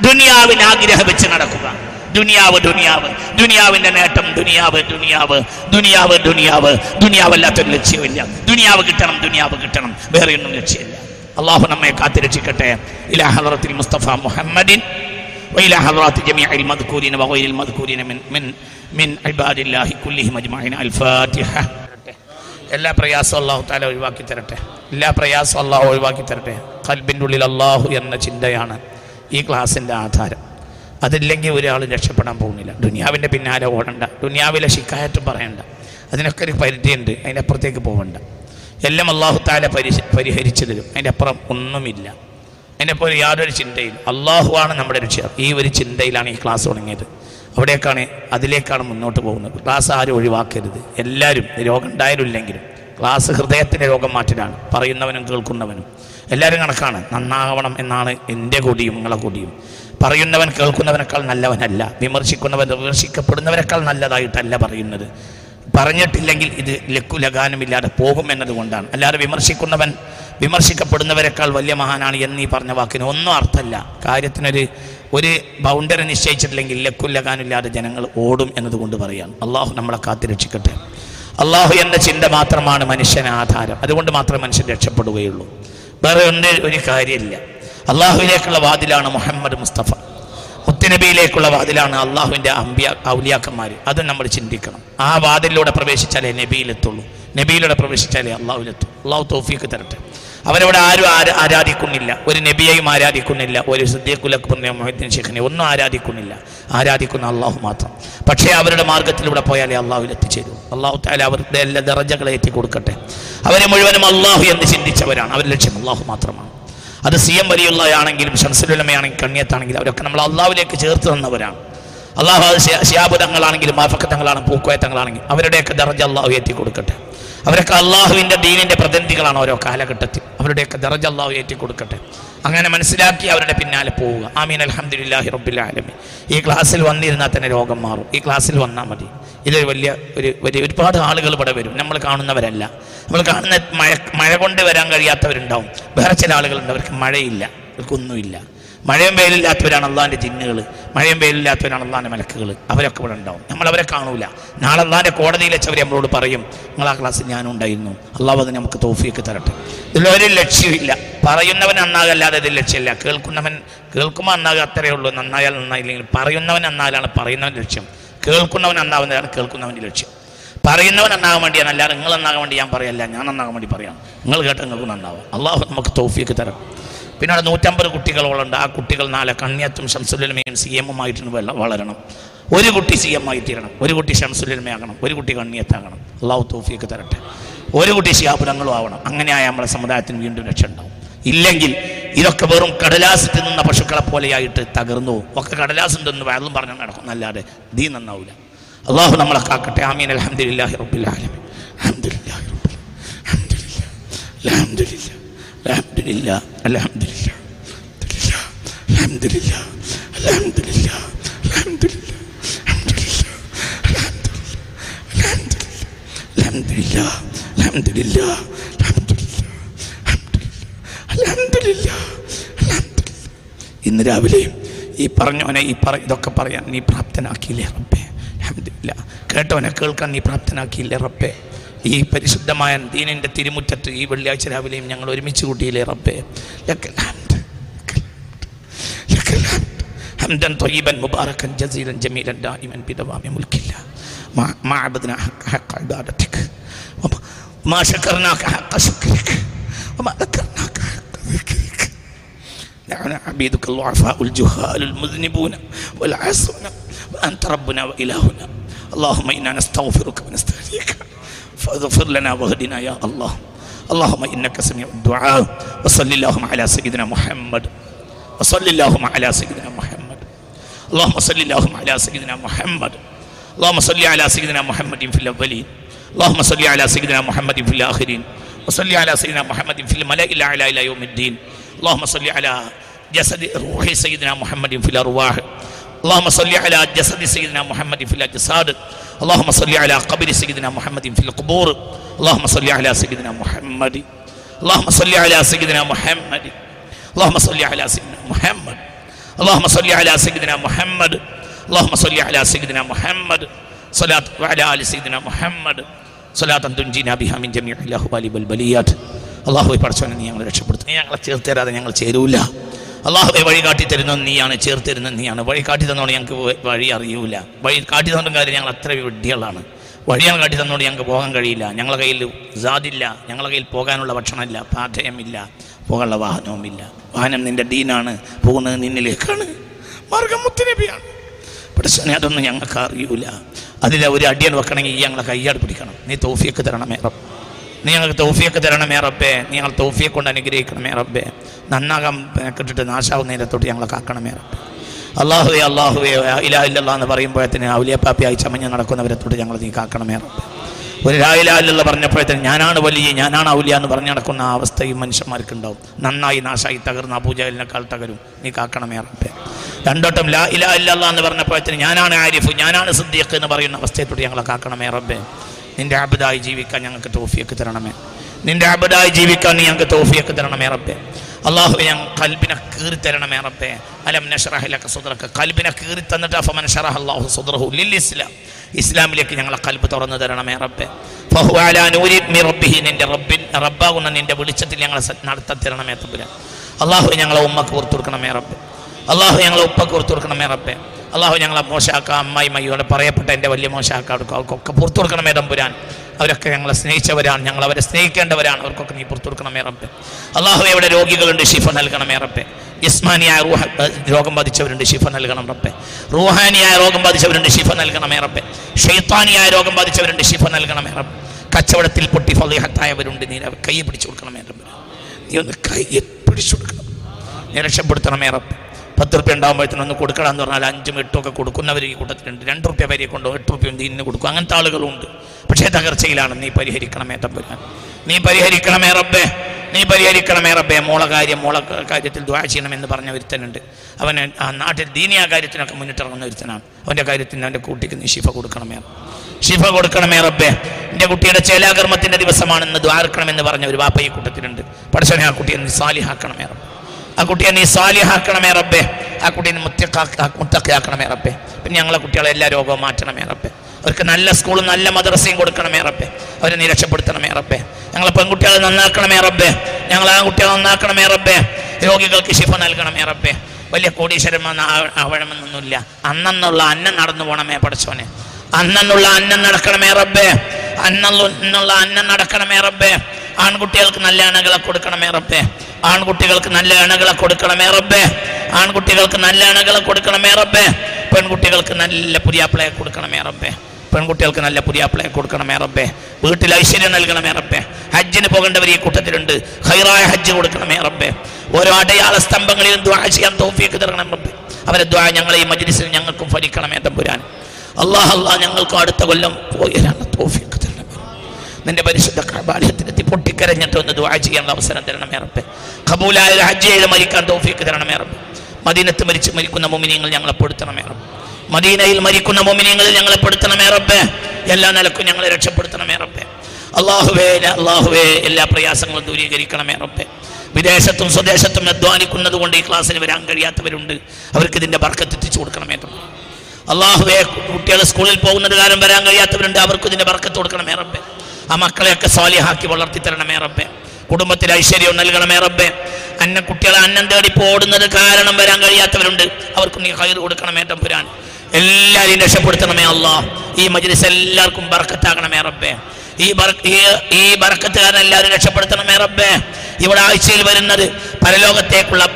ദുനിയാവിന് ആഗ്രഹം വെച്ച് നടക്കുക. ദുനിയാവ് ദുനിയാവ്. ദുനിയാവിന്റെ നേട്ടം ദുനിയാവ് ദുനിയാവ്. ദുനിയാവ് ദുനിയാവ്. ദുനിയാവല്ലാത്തൊരു ലക്ഷ്യമില്ല ദുനിയാവ് കിട്ടണം ദുനിയാവ് കിട്ടണം. വേറെ ഒന്നും ലക്ഷ്യമില്ല. അള്ളാഹു നമ്മെ കാത്തിരക്ഷിക്കട്ടെ ഇലാ ഹദ്റത്തിൽ മുസ്തഫ മുഹമ്മദിൻ وإلى حضرات جميع المذكورين وغير المذكورين من من من عباد الله كلهم أجمعين الفاتحة എല്ലാ പ്രയാസവും അള്ളാഹു താല ഒഴിവാക്കി തരട്ടെ എല്ലാ പ്രയാസവും അള്ളാഹു ഒഴിവാക്കി തരട്ടെ കൽബിൻ്റെ ഉള്ളിൽ അള്ളാഹു എന്ന ചിന്തയാണ് ഈ ക്ലാസ്സിൻ്റെ ആധാരം അതില്ലെങ്കിൽ ഒരാൾ രക്ഷപ്പെടാൻ പോകുന്നില്ല ദുനിയാവിൻ്റെ പിന്നാലെ ഓടണ്ട ദുനിയാവിലെ ശിക്കായത്തും പറയണ്ട അതിനൊക്കെ ഒരു പരിധിയുണ്ട് അതിൻ്റെ അപ്പുറത്തേക്ക് പോകണ്ട എല്ലാം അള്ളാഹു താല പരിശ പരിഹരിച്ചു തരും. അതിന്റെ അപ്പുറം ഒന്നുമില്ല. അതിന്റെ പോലെ യാതൊരു ചിന്തയില്ല. അള്ളാഹു ആണ് നമ്മുടെ രക്ഷ ഈ ഒരു ചിന്തയിലാണ് ഈ ക്ലാസ് തുടങ്ങിയത്. അവിടേക്കാണ് അതിലേക്കാണ് മുന്നോട്ട് പോകുന്നത്. ക്ലാസ് ആരും ഒഴിവാക്കരുത്. എല്ലാവരും രോഗം ഉണ്ടായാലും ഇല്ലെങ്കിലും ക്ലാസ് ഹൃദയത്തിന്റെ രോഗം മാറ്റലാണ്. പറയുന്നവനും കേൾക്കുന്നവനും. എല്ലാവരും കണക്കാണ്. നന്നാവണം എന്നാണ് എന്റെ കൂടിയും നിങ്ങളെ കൂടിയും. പറയുന്നവൻ കേൾക്കുന്നവനേക്കാൾ നല്ലവനല്ല. വിമർശിക്കുന്നവൻ വിമർശിക്കപ്പെടുന്നവനേക്കാൾ നല്ലതായിട്ടല്ല പറയുന്നത്. പറഞ്ഞിട്ടില്ലെങ്കിൽ ഇത് ലക്കുലഗാനമില്ലാതെ പോകും എന്നതുകൊണ്ടാണ്. അല്ലാതെ വിമർശിക്കുന്നവൻ വിമർശിക്കപ്പെടുന്നവരെക്കാൾ വലിയ മഹാനാണ് എന്നീ പറഞ്ഞ വാക്കിന് ഒന്നും അർത്ഥമല്ല. കാര്യത്തിനൊരു ഒരു ബൗണ്ടറി നിശ്ചയിച്ചിട്ടില്ലെങ്കിൽ ലക്കുല്ലകാനില്ലാതെ ജനങ്ങൾ ഓടും എന്നതുകൊണ്ട് പറയുകയാണ് അള്ളാഹു നമ്മളെ കാത്തിരക്ഷിക്കട്ടെ അള്ളാഹു എന്ന ചിന്ത മാത്രമാണ് മനുഷ്യന് ആധാരം. അതുകൊണ്ട് മാത്രമേ മനുഷ്യൻ രക്ഷപ്പെടുകയുള്ളൂ. വേറെ ഒന്ന് ഒരു കാര്യമില്ല. അള്ളാഹുവിലേക്കുള്ള വാതിലാണ് മുഹമ്മദ് മുസ്തഫ. മുത്തുനബിയിലേക്കുള്ള വാതിലാണ് അള്ളാഹുവിന്റെ അമ്പിയ ഔലിയാക്കന്മാർ. അത് നമ്മൾ ചിന്തിക്കണം. ആ വാതിലിലൂടെ പ്രവേശിച്ചാലേ നബിയിലെത്തുള്ളൂ. നബിയിലൂടെ പ്രവേശിച്ചാലേ അള്ളാഹുലെത്തും അള്ളാഹു തോഫീക്ക് തരട്ടെ. അവരവിടെ ആരും ആര- ആരാധിക്കുന്നില്ല. ഒരു നബിയെയും ആരാധിക്കുന്നില്ല. ഒരു സിദ്ദീഖുലക്കുറിനെ മൊഹദ്ദീൻ ഷെഖിനെ ഒന്നും ആരാധിക്കുന്നില്ല. ആരാധിക്കുന്ന അള്ളാഹു മാത്രം. പക്ഷേ അവരുടെ മാർഗത്തിലൂടെ പോയാലേ അള്ളാഹുവിൽ എത്തിച്ചേരൂ. അള്ളാഹു താല അവരുടെ എല്ലാ ദറജകളെ എത്തി കൊടുക്കട്ടെ അവരെ മുഴുവനും അള്ളാഹു എന്ന് ചിന്തിച്ചവരാണ്. അവരുടെ ലക്ഷ്യം അള്ളാഹു മാത്രമാണ്. അത് സി എം വലിയുള്ളയാണെങ്കിലും ഷംസുലുലമയാണെങ്കിലും കണ്ണിയത്താണെങ്കിലും അവരൊക്കെ നമ്മൾ അള്ളാവിലേക്ക് ചേർത്ത് തന്നവരാണ് അള്ളാഹു ശിയാബുദങ്ങളാണെങ്കിലും മാഫക്കത്തങ്ങളാണ് പൂക്കോയത്തങ്ങളാണെങ്കിലും അവരുടെയൊക്കെ ദർജ അള്ളാഹു ഏറ്റി കൊടുക്കട്ടെ അവരൊക്കെ അള്ളാഹുവിന്റെ ദീനിന്റെ പ്രതിനിധികളാണ് ഓരോ കാലഘട്ടത്തിൽ. അവരുടെയൊക്കെ ദർജ അള്ളാഹു ഏറ്റി കൊടുക്കട്ടെ അങ്ങനെ മനസ്സിലാക്കി അവരുടെ പിന്നാലെ പോവുക. ആമീൻ. അലഹമുല്ലാഹി റബ്ബിൽ ആലമി ഈ ക്ലാസ്സിൽ വന്നിരുന്നാൽ തന്നെ രോഗം മാറും. ഈ ക്ലാസ്സിൽ വന്നാൽ മതി. ഇതൊരു വലിയ ഒരു വലിയ ഒരുപാട് ആളുകൾ ഇവിടെ വരും. നമ്മൾ കാണുന്നവരല്ല. നമ്മൾ കാണുന്ന മഴ മഴ കൊണ്ട് വരാൻ കഴിയാത്തവരുണ്ടാവും. വേറെ ചില ആളുകളുണ്ട് അവർക്ക് മഴയില്ല അവർക്കൊന്നുമില്ല. മഴയും വെയിലില്ലാത്തവരാണ് അള്ളാന്റെ ജിന്നുകൾ മഴയും വെയിലില്ലാത്തവരാണ് അള്ളാന്റെ മലക്കുകൾ അവരൊക്കെ ഇവിടെ ഉണ്ടാവും. നമ്മൾ അവരെ കാണൂല. നാളെ അള്ളാന്റെ കോടതിയിൽ വെച്ചവർ നമ്മളോട് പറയും നിങ്ങൾ ആ ക്ലാസ്സിൽ ഞാനും ഉണ്ടായിരുന്നു. അള്ളാഹ് അത് നമുക്ക് തോഫിയൊക്കെ തരട്ടെ. ഇതിലൊരു ലക്ഷ്യമില്ല പറയുന്നവൻ നന്നാകല്ലാതെ ഇതിൽ ലക്ഷ്യമില്ല. കേൾക്കുന്നവൻ കേൾക്കുമ്പോൾ നന്നാകുക അത്രയേ ഉള്ളൂ. നന്നായാൽ നന്നായില്ലെങ്കിൽ പറയുന്നവൻ നന്നായാലാണ് പറയുന്നവൻ ലക്ഷ്യം. കേൾക്കുന്നവൻ നന്നാവുന്നതാണ് കേൾക്കുന്നവന്റെ ലക്ഷ്യം. പറയുന്നവൻ നന്നാകാൻ വേണ്ടിയാണ് അല്ലാതെ നിങ്ങൾ നന്നാകാൻ വേണ്ടി ഞാൻ പറയല്ല ഞാൻ നന്നാകാൻ വേണ്ടി പറയാം നിങ്ങൾ കേട്ട് നിങ്ങൾക്ക് നന്നാവും. അള്ളാഹു നമുക്ക് തോഫിയൊക്കെ തരാം. പിന്നെ അവിടെ നൂറ്റമ്പത് കുട്ടികളോളുണ്ട് ആ കുട്ടികൾ നാളെ കണ്ണിയത്തും ഷംസുല്ലമയും സി എമ്മുമായിട്ട് വളരണം. ഒരു കുട്ടി സി എം ആയി തീരണം. ഒരു കുട്ടി ഷംസുല്ലമയാകണം ഒരു കുട്ടി കണ്ണിയത്താകണം. അള്ളാഹു തോഫിയൊക്കെ തരട്ടെ. ഒരു കുട്ടി ശിയാപുരങ്ങളും ആവണം. അങ്ങനെയായ നമ്മുടെ സമുദായത്തിന് വീണ്ടും രക്ഷ ഉണ്ടാവും. ഇല്ലെങ്കിൽ ഇതൊക്കെ വെറും കടലാസ് തിന്നുന്ന പശുക്കളെ പോലെയായിട്ട് തകർന്നു ഒക്കെ കടലാസ് തിന്ന് വയറും പറഞ്ഞു നടക്കും അല്ലാതെ ദീ നന്നാവില്ല അള്ളാഹു നമ്മളെ കാക്കട്ടെ ആമീൻ അൽഹംദുലില്ലാഹി റബ്ബിൽ ആലമീൻ അൽഹംദുലില്ലാഹി റബ്ബിൽ അൽഹംദുലില്ലാഹി അൽഹംദുലില്ലാഹി അൽഹംദുലില്ലാഹി അൽഹംദുലില്ലാഹി അൽഹംദുലില്ലാഹി അൽഹംദുലില്ലാഹി അൽഹംദുലില്ലാഹി അൽഹംദുലില്ലാഹി അൽഹംദുലില്ലാഹി ഇന്ന് രാവിലെ ഈ പറഞ്ഞവനെ ഈ പറ ഇതൊക്കെ പറയാൻ നീ പ്രാപ്തനാക്കിയില്ലേ റബ്ബേ അൽഹംദുലില്ല കേട്ടവനെ കേൾക്കാൻ നീ പ്രാപ്തനാക്കിയില്ലേ റബ്ബേ ഈ പരിശുദ്ധമായ ദീനിൻ്റെ തിരുമുറ്റത്ത് ഈ വെള്ളിയാഴ്ച രാവിലെയും ഞങ്ങൾ ഒരുമിച്ച് കൂട്ടിയില്ലേ റബ്ബേ ലക്കൽ ഹംദ്, ലക്കൽ ഹംദ്. حمدا طيبا مباركا جزيلا جميلا دائما بدوام ملك الله ما ما عبدنا حق, حق عبادتك وما, وما شكرناك حق شكرك وما ذكرناك حق ذكرك نحن عبيدك الضعفاء الجهال المذنبون والعاصون وأنت ربنا وإلهنا. اللهم إنا نستغفرك ونستهديك. فاغفر لنا واهدنا يا الله. اللهم إنك سميع الدعاء. وصل اللهم على سيدنا محمد. وصل اللهم على سيدنا محمد. اللهم صل اللهم على سيدنا محمد. اللهم صل على سيدنا محمد في الأولين. اللهم صل على سيدنا محمد في الآخرين. وصل على سيدنا محمد في الملأ الأعلى إلى يوم الدين. اللهم صل على جسد روح سيدنا محمد في الأرواح. اللهم صل على جسد سيدنا محمد في الأجساد. اللهم صل على قبر سيدنا محمد في القبور. اللهم صل على سيدنا محمد. اللهم صل على سيدنا محمد. اللهم صل على سيدنا محمد. اللهم صل على سيدنا محمد. اللهم صل على سيدنا محمد. صلاة وعلى آل سيدنا محمد. അള്ളാഹുബെ പഠിച്ചവനെ നീ ഞങ്ങളെ രക്ഷപ്പെടുത്തും. നീ ഞങ്ങളെ ചേർത്ത് തരാതെ ഞങ്ങൾ ചേരൂല. അള്ളാഹുബെ വഴി കാട്ടി തരുന്നത് നീയാണ് ചേർത്ത് തരുന്നത് നീയാണ്. വഴി കാട്ടി തന്നോണ്ട് ഞങ്ങൾക്ക് വഴി അറിയൂല. വഴി കാട്ടി തന്നോണ്ടും കാര്യം ഞങ്ങൾ അത്ര വിഡ്ഢികളാണ് വഴിയാണ് കാട്ടി തന്നോണ്ട് ഞങ്ങൾക്ക് പോകാൻ കഴിയില്ല. ഞങ്ങളുടെ കയ്യിൽ ജാതില്ല ഞങ്ങളുടെ കയ്യിൽ പോകാനുള്ള ഭക്ഷണമില്ല. പാഠയമില്ല പോകാനുള്ള വാഹനവുമില്ല. വാഹനം നിന്റെ ഡീനാണ് പോകുന്നത് നിന്നിലേക്കാണ്. മാർഗം മുത്തുനബിയാണ്. പഠിച്ചനെ അതൊന്നും ഞങ്ങൾക്ക് അറിയൂല. അതിൽ ഒരു അടിയൻ വെക്കണമെങ്കിൽ ഞങ്ങളെ കയ്യാട് പിടിക്കണം. നീ തോഫിയൊക്കെ തരണമേ റബ്ബ്. നീ ഞങ്ങൾക്ക് തോഫിയൊക്കെ തരണമേ റബ്ബേ. നീ ഞങ്ങൾ തോഫിയെ കൊണ്ട് അനുഗ്രഹിക്കണമേ റബ്ബേ. നന്നാകാൻ കിട്ടിട്ട് നാശാവുന്നതിനെ തൊട്ട് ഞങ്ങളെ കാക്കണമേ റബ്ബേ. അള്ളാഹുവേ അള്ളാഹുവേ ഇലാ ഇല്ലല്ലാ എന്ന് പറയുമ്പോഴത്തേന് ഔലിയപ്പാപ്പിയായി ചമഞ്ഞ് നടക്കുന്നവരെ തൊട്ട് ഞങ്ങൾ നീ കാക്കണമേ റബ്ബേ. ഒരു രായിലാലുള്ള പറഞ്ഞപ്പോഴത്തേന് ഞാനാണ് വലിയ ഞാനാണ് ഔലിയ എന്ന് പറഞ്ഞു നടക്കുന്ന ആ അവസ്ഥയും മനുഷ്യന്മാർക്ക് ഉണ്ടാവും നന്നായി നാശായി തകർന്ന അബൂജലിനേക്കാൾ തകരും. നീ കാക്കണമേ റബ്ബേ. രണ്ടോട്ടം ലാ ഇലാ ഇല്ലല്ലാ എന്ന് പറഞ്ഞപ്പോഴത്തേന് ഞാനാണ് ആരിഫ് ഞാനാണ് സിദ്ദീഖ് എന്ന് പറയുന്ന അവസ്ഥയെത്തോട് ഞങ്ങളെ കാക്കണമേ റബ്ബേ. നിന്റെ അബുദായി ജീവിക്കാൻ ഞങ്ങൾക്ക് തോഫിയൊക്കെ തരണമേ. നിന്റെ അബുദായി ജീവിക്കാൻ നീ ഞങ്ങൾക്ക് തോഫിയൊക്കെ തരണമേ റബ്ബേ. അള്ളാഹു ഞാൻ കൽബിനെ കീറി തരണമേ റബ്ബേ. അലം നഷറഹിലൊക്കെ സുദ്രക്ക് കൽബിനെ കീറി തന്നിട്ട് അഫമൻ ഷറഹ അള്ളാഹു സുദ്രഹു ലിൽ ഇസ്ലാം. ഇസ്ലാമിലേക്ക് ഞങ്ങളെ കൽപ്പ് തുറന്നു തരണമേ റബ്ബെ. റബ്ബിഹി നിന്റെ റബ്ബിൻ റബ്ബാകുന്ന നിന്റെ വെളിച്ചത്തിൽ ഞങ്ങളെ സ- തമ്പുര അള്ളാഹു ഞങ്ങളെ ഉമ്മക്ക് ഓർത്തു റബ്ബെ. അള്ളാഹു ഞങ്ങളെ ഉപ്പക്ക് ഓർത്തു റബ്ബെ. അള്ളാഹു ഞങ്ങളെ മോശാക്ക അമ്മായി മയ്യോടെ പറയപ്പെട്ട എന്റെ വലിയ മോശാക്ക അവർക്ക് അവർക്കൊക്കെ പുറത്തു കൊടുക്കണമേ തമ്പുരാൻ അവരൊക്കെ ഞങ്ങളെ സ്നേഹിച്ചവരാണ്. ഞങ്ങൾ അവരെ സ്നേഹിക്കേണ്ടവരാണ്. അവർക്കൊക്കെ നീ പുറത്തു കൊടുക്കണമേ മേറപ്പേ അള്ളാഹു എവിടെ രോഗികളുണ്ട് ഷിഫ നൽകണമേ മേറപ്പേ ജിസ്മാനിയായ റൂഹ രോഗം ബാധിച്ചവരുണ്ട് ഷിഫ നൽകണം റബ്ബേ. റൂഹാനിയായ രോഗം ബാധിച്ചവരുണ്ട് ഷിഫ നൽകണമേ റബ്ബേ. ഷെയ്ത്താനിയായ രോഗം ബാധിച്ചവരുണ്ട് ഷിഫ നൽകണം റബ്ബേ. കച്ചവടത്തിൽ പൊട്ടി ഫലിഹത്തായവരുണ്ട് നീ കൈ പിടിച്ചു കൊടുക്കണമേ റബ്ബേ. നീ ഒന്ന് കൈ പിടിച്ചു കൊടുക്കണം. നീ രക്ഷപ്പെടുത്തണമേ റബ്ബേ. പത്ത് റുപ്യ ഉണ്ടാകുമ്പോഴത്തേനും ഒന്ന് കൊടുക്കണം എന്ന് പറഞ്ഞാൽ അഞ്ചും എട്ടും ഒക്കെ കൊടുക്കുന്നവർ ഈ കൂട്ടത്തിലുണ്ട്. രണ്ട് റുപ്യ വരെ കൊണ്ടോ എട്ട് റുപ്യ ദീനിന് കൊടുക്കും. അങ്ങനത്തെ ആളുകളുണ്ട്. പക്ഷേ തകർച്ചയിലാണ്. നീ പരിഹരിക്കണമേ തമ്പുരാൻ നീ പരിഹരിക്കണമേ റബ്ബേ. നീ പരിഹരിക്കണമേ റബ്ബേ. മോള കാര്യം മോള കാര്യത്തിൽ ദ്വാ ചെയ്യണമെന്ന് പറഞ്ഞ ഒരുത്തനുണ്ട്. അവന് ആ നാട്ടിൽ ദീനിയ കാര്യത്തിനൊക്കെ മുന്നിട്ടിറങ്ങുന്ന ഒരുത്തനാണ്. അവന്റെ കാര്യത്തിന് അവന്റെ കുട്ടിക്ക് നീ ശിഫ കൊടുക്കണമേ ശിഫ കൊടുക്കണമേ റബ്ബേ. എന്റെ കുട്ടിയുടെ ചേലാകർമ്മത്തിന്റെ ദിവസമാണെന്ന് ദ്വാരക്കണമെന്ന് പറഞ്ഞ ഒരു വാപ്പ ഈ കൂട്ടത്തിലുണ്ട്. പഠിച്ചവനെ ആ കുട്ടിയെ നീ സാലിഹാക്കണമേ റബ്ബേ. ആ കുട്ടിയെ നീ സാലിഹാക്കണമേ റബ്ബേ. ആ കുട്ടിയെ നീ മുത്തക്കാ മുത്തക്കയാക്കണമേ റബ്ബേ. പിന്നെ ഞങ്ങളെ കുട്ടികളെ എല്ലാ രോഗവും മാറ്റണമേ റബ്ബേ. അവർക്ക് നല്ല സ്കൂളും നല്ല മദ്രസയും കൊടുക്കണമേ റബ്ബേ. അവരെ നീ രക്ഷപ്പെടുത്തണമേ റബ്ബേ. ഞങ്ങളെ പെൺകുട്ടികളെ നന്നാക്കണമേ റബ്ബേ. ഞങ്ങൾ ആ കുട്ടികളെ നന്നാക്കണമേ റബ്ബേ. രോഗികൾക്ക് ശിഫ നൽകണമേ റബ്ബേ. വലിയ കോടീശ്വരന്മാർ ആവണമെന്നൊന്നുമില്ല അന്നെന്നുള്ള അന്നം നടന്നു പോണമേ പഠിച്ചോനെ അന്നെന്നുള്ള അന്നം നടക്കണമേ റബ്ബേ. അന്നുള്ള അന്നം നടക്കണമേ റബ്ബേ. ആൺകുട്ടികൾക്ക് നല്ല അണകളെ കൊടുക്കണമേ റബ്ബേ. ആൺകുട്ടികൾക്ക് നല്ല അണകളെ കൊടുക്കണമേ റബ്ബേ. ആൺകുട്ടികൾക്ക് നല്ല അണകളെ കൊടുക്കണമേ റബ്ബേ. പെൺകുട്ടികൾക്ക് നല്ല പുതിയാപ്പിളയെ കൊടുക്കണമേ റബ്ബേ. പെൺകുട്ടികൾക്ക് നല്ല പുതിയാപ്പിളയെ കൊടുക്കണമേ റബ്ബേ. വീട്ടിൽ ഐശ്വര്യം നൽകണമേ റബ്ബേ. ഹജ്ജിന് പോകേണ്ടവർ ഈ കൂട്ടത്തിലുണ്ട്. ഹൈറായ ഹജ്ജ് കൊടുക്കണമേ റബ്ബേ. ഓരോ അടയാള സ്തംഭങ്ങളിലും ദ്വാ ചെയ്യാൻ തോഫിയൊക്കെ തരണം റബ്ബേ. അവരെ ദ്വാ ഞങ്ങളെ ഈ മജ്ലിസിൽ ഞങ്ങൾക്കും ഫലിക്കണമേ തമ്പുരാൻ അള്ളാഹ് അള്ളാഹ് ഞങ്ങൾക്കും അടുത്ത കൊല്ലം പോയരാണ് തോഫിയൊക്കെ തരണമേ നിന്റെ പരിശുദ്ധ കബാലയത്തിനെത്തി പൊട്ടിക്കരഞ്ഞിട്ട് ഒന്ന് ദുആ ചെയ്യാൻ അവസരം തരണമേ റബ്ബെ. കബൂലായ ഹജ്ജ് ചെയ്ത് മരിക്കാൻ തോഫിക്ക് തരണമേ റബ്ബെ. മദീനത്ത് മരിച്ച് മരിക്കുന്ന മോമിനിയങ്ങൾ ഞങ്ങളെ പെടുത്തണമേ റബ്ബെ. മദീനയിൽ മരിക്കുന്ന മോമിനിയങ്ങളിൽ ഞങ്ങളെ പെടുത്തണമേ റബ്ബെ. എല്ലാ നിലക്കും ഞങ്ങളെ രക്ഷപ്പെടുത്തണമേ റബ്ബേ. അള്ളാഹുവേ അള്ളാഹുവേ എല്ലാ പ്രയാസങ്ങളും ദൂരീകരിക്കണമേ റബ്ബെ. വിദേശത്തും സ്വദേശത്തും അധ്വാനിക്കുന്നത് കൊണ്ട് ഈ ക്ലാസ്സിന് വരാൻ കഴിയാത്തവരുണ്ട്. അവർക്ക് ഇതിന്റെ ബർക്കത്ത് എത്തിച്ചു കൊടുക്കണമേ അള്ളാഹുവേ കുട്ടികൾ സ്കൂളിൽ പോകുന്നത് കാരണം വരാൻ കഴിയാത്തവരുണ്ട്. അവർക്ക് ഇതിന്റെ ബർക്കത്ത് കൊടുക്കണമേ റബ്ബേ. ആ മക്കളെയൊക്കെ സ്വാലിഹാക്കി വളർത്തി തരണമേ റബ്ബെ. കുടുംബത്തിൽ ഐശ്വര്യം നൽകണമേ റബ്ബെ. അന്ന കുട്ടികളെ അന്നം തേടി പോടുന്നത് കാരണം വരാൻ കഴിയാത്തവരുണ്ട്. അവർക്ക് നീ കയറ് കൊടുക്കണമേ തമ്പുരാൻ. എല്ലാവരെയും രക്ഷപ്പെടുത്തണമേ അള്ളാ ഈ മജ്ലിസ് എല്ലാവർക്കും ബർക്കത്താകണമേ റബ്ബേ. ഈ ഈ- ബർക്കത്തുകാരൻ എല്ലാവരും രക്ഷപ്പെടുത്തണമേ റബ്ബേ. ഇവിടെ ആഴ്ചയിൽ വരുന്നത് പരലോകത്തേക്കുള്ള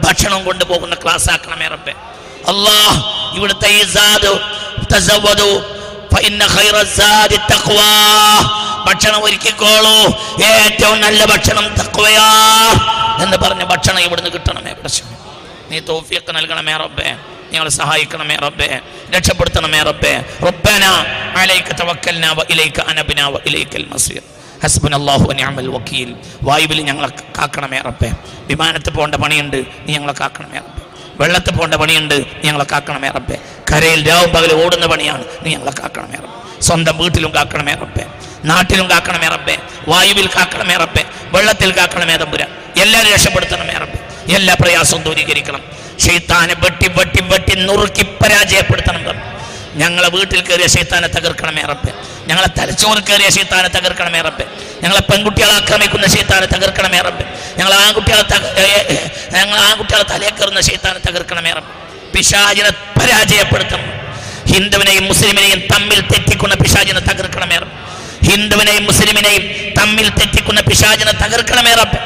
ഭക്ഷണം കൊണ്ടുപോകുന്ന ക്ലാസ് ആക്കണമേ റബ്ബേ. അല്ലാഹ് ഇവിടുത്തെ ഈ സാധു തസവ്വദു ഭക്ഷണം ഒരുക്കിക്കോളൂ. ഏറ്റവും നല്ല ഭക്ഷണം തക്വയാ എന്ന് പറഞ്ഞ ഭക്ഷണം ഇവിടുന്ന് കിട്ടണമേ പ്രശ്നം നീ തോഫിയൊക്കെ നൽകണമേ റബ്ബേ. ഞങ്ങളെ സഹായിക്കണമേ റബ്ബേ. രക്ഷപ്പെടുത്തണമേ റബ്ബേ. റബ്ബന അലൈക തവക്കൽനാ വ ഇലൈക അനബ്നാ ഇലൈക്കൽ മസീർ. ഹസ്ബൻ അള്ളാഹു നിഅമൽ വക്കീൽ. വായുവിൽ ഞങ്ങളെ കാക്കണമേ റബ്ബേ. വിമാനത്തിൽ പോകേണ്ട പണിയുണ്ട്. നീ ഞങ്ങളെ കാക്കണമേ റബ്ബേ. വെള്ളത്തിൽ പോകേണ്ട പണിയുണ്ട്. ഞങ്ങളെ കാക്കണമേ റബ്ബേ. കരയിൽ രാവും പകൽ ഓടുന്ന പണിയാണ്. നീ ഞങ്ങളെ കാക്കണമേ റബ്ബേ. സ്വന്തം വീട്ടിലും കാക്കണമേ റബ്ബേ. നാട്ടിലും കാക്കണമേ റബ്ബേ. വായുവിൽ കാക്കണമേ റബ്ബേ. വെള്ളത്തിൽ കാക്കണമേ തമ്പുരാൻ. എല്ലാവരും രക്ഷപ്പെടുത്തണമേ റബ്ബേ. എല്ലാ പ്രയാസവും ദൂരീകരിക്കണം. ഷെയ്ത്താനെ വെട്ടി വെട്ടി വെട്ടി നുറുക്കി പരാജയപ്പെടുത്തണം റബ്ബേ. ഞങ്ങളെ വീട്ടിൽ കയറിയ ശൈത്താനെ തകർക്കണമേ റബ്ബെ. ഞങ്ങളെ തലച്ചോറിൽ കയറിയ ശൈത്താനെ തകർക്കണമേ റബ്ബെ. ഞങ്ങളെ പെൺകുട്ടികളെ ആക്രമിക്കുന്ന ശൈത്താനെ തകർക്കണമേ റബ്ബെ. ഞങ്ങളെ ആൺകുട്ടികളെ ഞങ്ങളെ ആൺകുട്ടികളെ തലയെ കയറുന്ന ശൈത്താനെ തകർക്കണമേ റബ്ബെ. പിശാചിനെ പരാജയപ്പെടുത്തണം. ഹിന്ദുവിനെയും മുസ്ലിമിനെയും തമ്മിൽ തെറ്റിക്കുന്ന പിശാചിനെ തകർക്കണമേ റബ്ബെ. ഹിന്ദുവിനെയും മുസ്ലിമിനെയും തമ്മിൽ തെറ്റിക്കുന്ന പിശാചിനെ തകർക്കണമേ റബ്ബെ.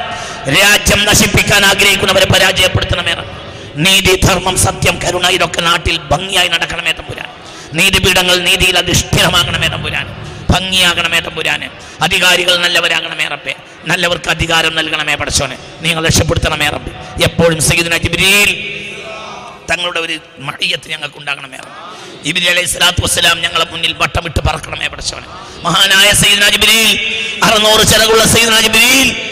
രാജ്യം നശിപ്പിക്കാൻ ആഗ്രഹിക്കുന്നവരെ പരാജയപ്പെടുത്തണമേ റബ്ബെ. നീതി ധർമ്മം സത്യം കരുണ ഇതൊക്കെ നാട്ടിൽ ഭംഗിയായി നടക്കണമേ തമ്പുരാൻ. നീതിപീഠങ്ങൾ നീതിയിൽ അധിഷ്ഠിതമാകണമേ തമ്പുരാൻ ഭംഗിയാകണമേ തമ്പുരാന്. അധികാരികൾ നല്ലവരാകണമേ റബ്ബേ. നല്ലവർക്ക് അധികാരം നൽകണമേ പടച്ചോനെ. നിങ്ങൾ രക്ഷപ്പെടുത്തണമേ റബ്ബെ. എപ്പോഴും സയ്യിദ്ന ജിബ്രീൽ തങ്ങളുടെ ഒരു മഴയത്ത് ഞങ്ങൾക്ക് ഉണ്ടാകണമേ. ജിബ്രീൽ അലൈഹി സ്വലാത്തു വസ്സലാം ഞങ്ങളെ മുന്നിൽ വട്ടമിട്ട് പറക്കണമേ പടച്ചോനെ. മഹാനായ സയ്യിദ്ന ജിബ്രീൽ അറുന്നൂറ് ചിറകുള്ള സയ്യിദ്ന ജിബ്രീൽ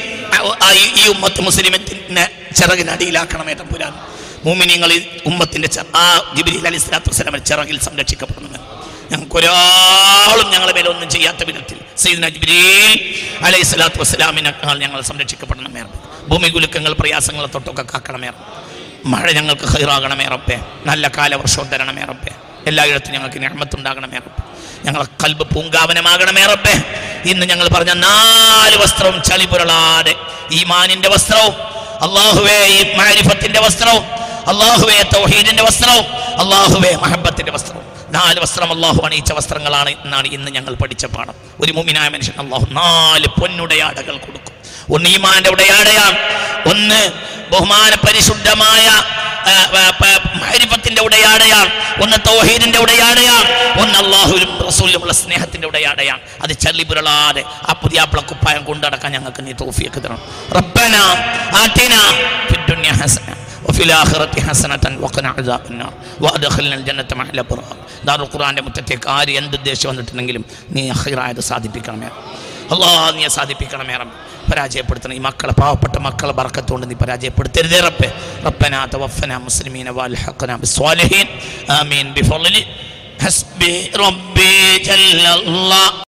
ഈ- ഉമ്മത്ത് മുസ്ലിമത്തിന് ചിറകിനടിയിലാക്കണമേ തമ്പുരാൻ മൂമിനിങ്ങൾ ഉമ്മത്തിന്റെ ആ ജിബ്രീൽ അലി സ്വലാത്തു വസ്സലാമിന്റെ ചിറകിൽ സംരക്ഷിക്കപ്പെടുന്നത് ഞങ്ങൾക്ക് ഒരാളും ഞങ്ങളെ മേലെ ഒന്നും ചെയ്യാത്ത വിധത്തിൽ സയ്യിദ്ന ജിബ്രീൽ അലൈഹി സ്വലാത്തു വസ്സലാമിനേക്കാൾ ഞങ്ങൾ സംരക്ഷിക്കപ്പെടണമേ. ഭൂമി കുലുക്കങ്ങൾ പ്രയാസങ്ങളെ തൊട്ടൊക്കെ കാക്കണമേ. മഴ ഞങ്ങൾക്ക് ഹൈറാകണമേ റബ്ബേ നല്ല കാലവർഷവും തരണമേ റബ്ബേ എല്ലായിടത്തും ഞങ്ങൾക്ക് ഞാമത്തുണ്ടാകണമേ റബ്ബേ ഞങ്ങളെ കൽബ് പൂങ്കാവനമാകണമേ റബ്ബേ ഇന്ന് ഞങ്ങൾ പറഞ്ഞ നാല് വസ്ത്രവും ചളി പുരളാതെ ഈമാനിന്റെ വസ്ത്രവും അള്ളാഹുവേ ഈ മാരിഫത്തിന്റെ വസ്ത്രവും അള്ളാഹുവേ തൗഹീദിന്റെ വസ്ത്രവും അള്ളാഹുവേ മഹബത്തിന്റെ വസ്ത്രവും. നാല് വസ്ത്രം അള്ളാഹു അണിയിച്ച വസ്ത്രങ്ങളാണ് എന്നാണ് ഇന്ന് ഞങ്ങൾ പഠിച്ച പാഠം. ഒരു മുമിനായ മനുഷ്യൻ അള്ളാഹു നാല് പൊന്നുടയാടകൾ കൊടുക്കും. ഒന്ന് ഈമാന്റെ ഉടയാടയാണ്. ഒന്ന് ബഹുമാന പരിശുദ്ധമായ മാരിഫത്തിന്റെ ഉടയാടയാണ്. ഒന്ന് തൗഹീദിന്റെ ഉടയാടയാണ്. ഒന്ന് അള്ളാഹുലും റസൂലുമുള്ള സ്നേഹത്തിന്റെ ഉടയാടയാണ്. അത് ചള്ളി പുരളാതെ ആ പുതിയ കുപ്പായം കൊണ്ടടക്കാൻ ഞങ്ങൾക്ക് നീ തോഫിയൊക്കെ തരണം. റബ്ബന ഫിദ്ദുനിയ ഹസന. وفي الآخرة حسنة وقنا عذاب النار وأدخلنا الجنة مع الأبرار ദാർ ഖുർആന്റെ മുറ്റത്തേക്ക് ആര് എന്ത് ഉദ്ദേശം വന്നിട്ടുണ്ടെങ്കിലും നീ ഹൈറായത് സാധിപ്പിക്കണമേ അള്ളാ നീ സാധിപ്പിക്കണമേ റബ്ബ് പരാജയപ്പെടുത്തണം ഈ മക്കളെ പാവപ്പെട്ട മക്കളെ ബർക്കത്തുകൊണ്ട് നീ പരാജയപ്പെടുത്തരുതേ റബ്ബെ റബ്ബനാ തവഫന മുസ്ലിമീന വാൽഹഖന ബിസ്വാലിഹീൻ ആമീൻ ബിഫളലി ഹസ്ബി റബ്ബി ജല്ലല്ലാഹ്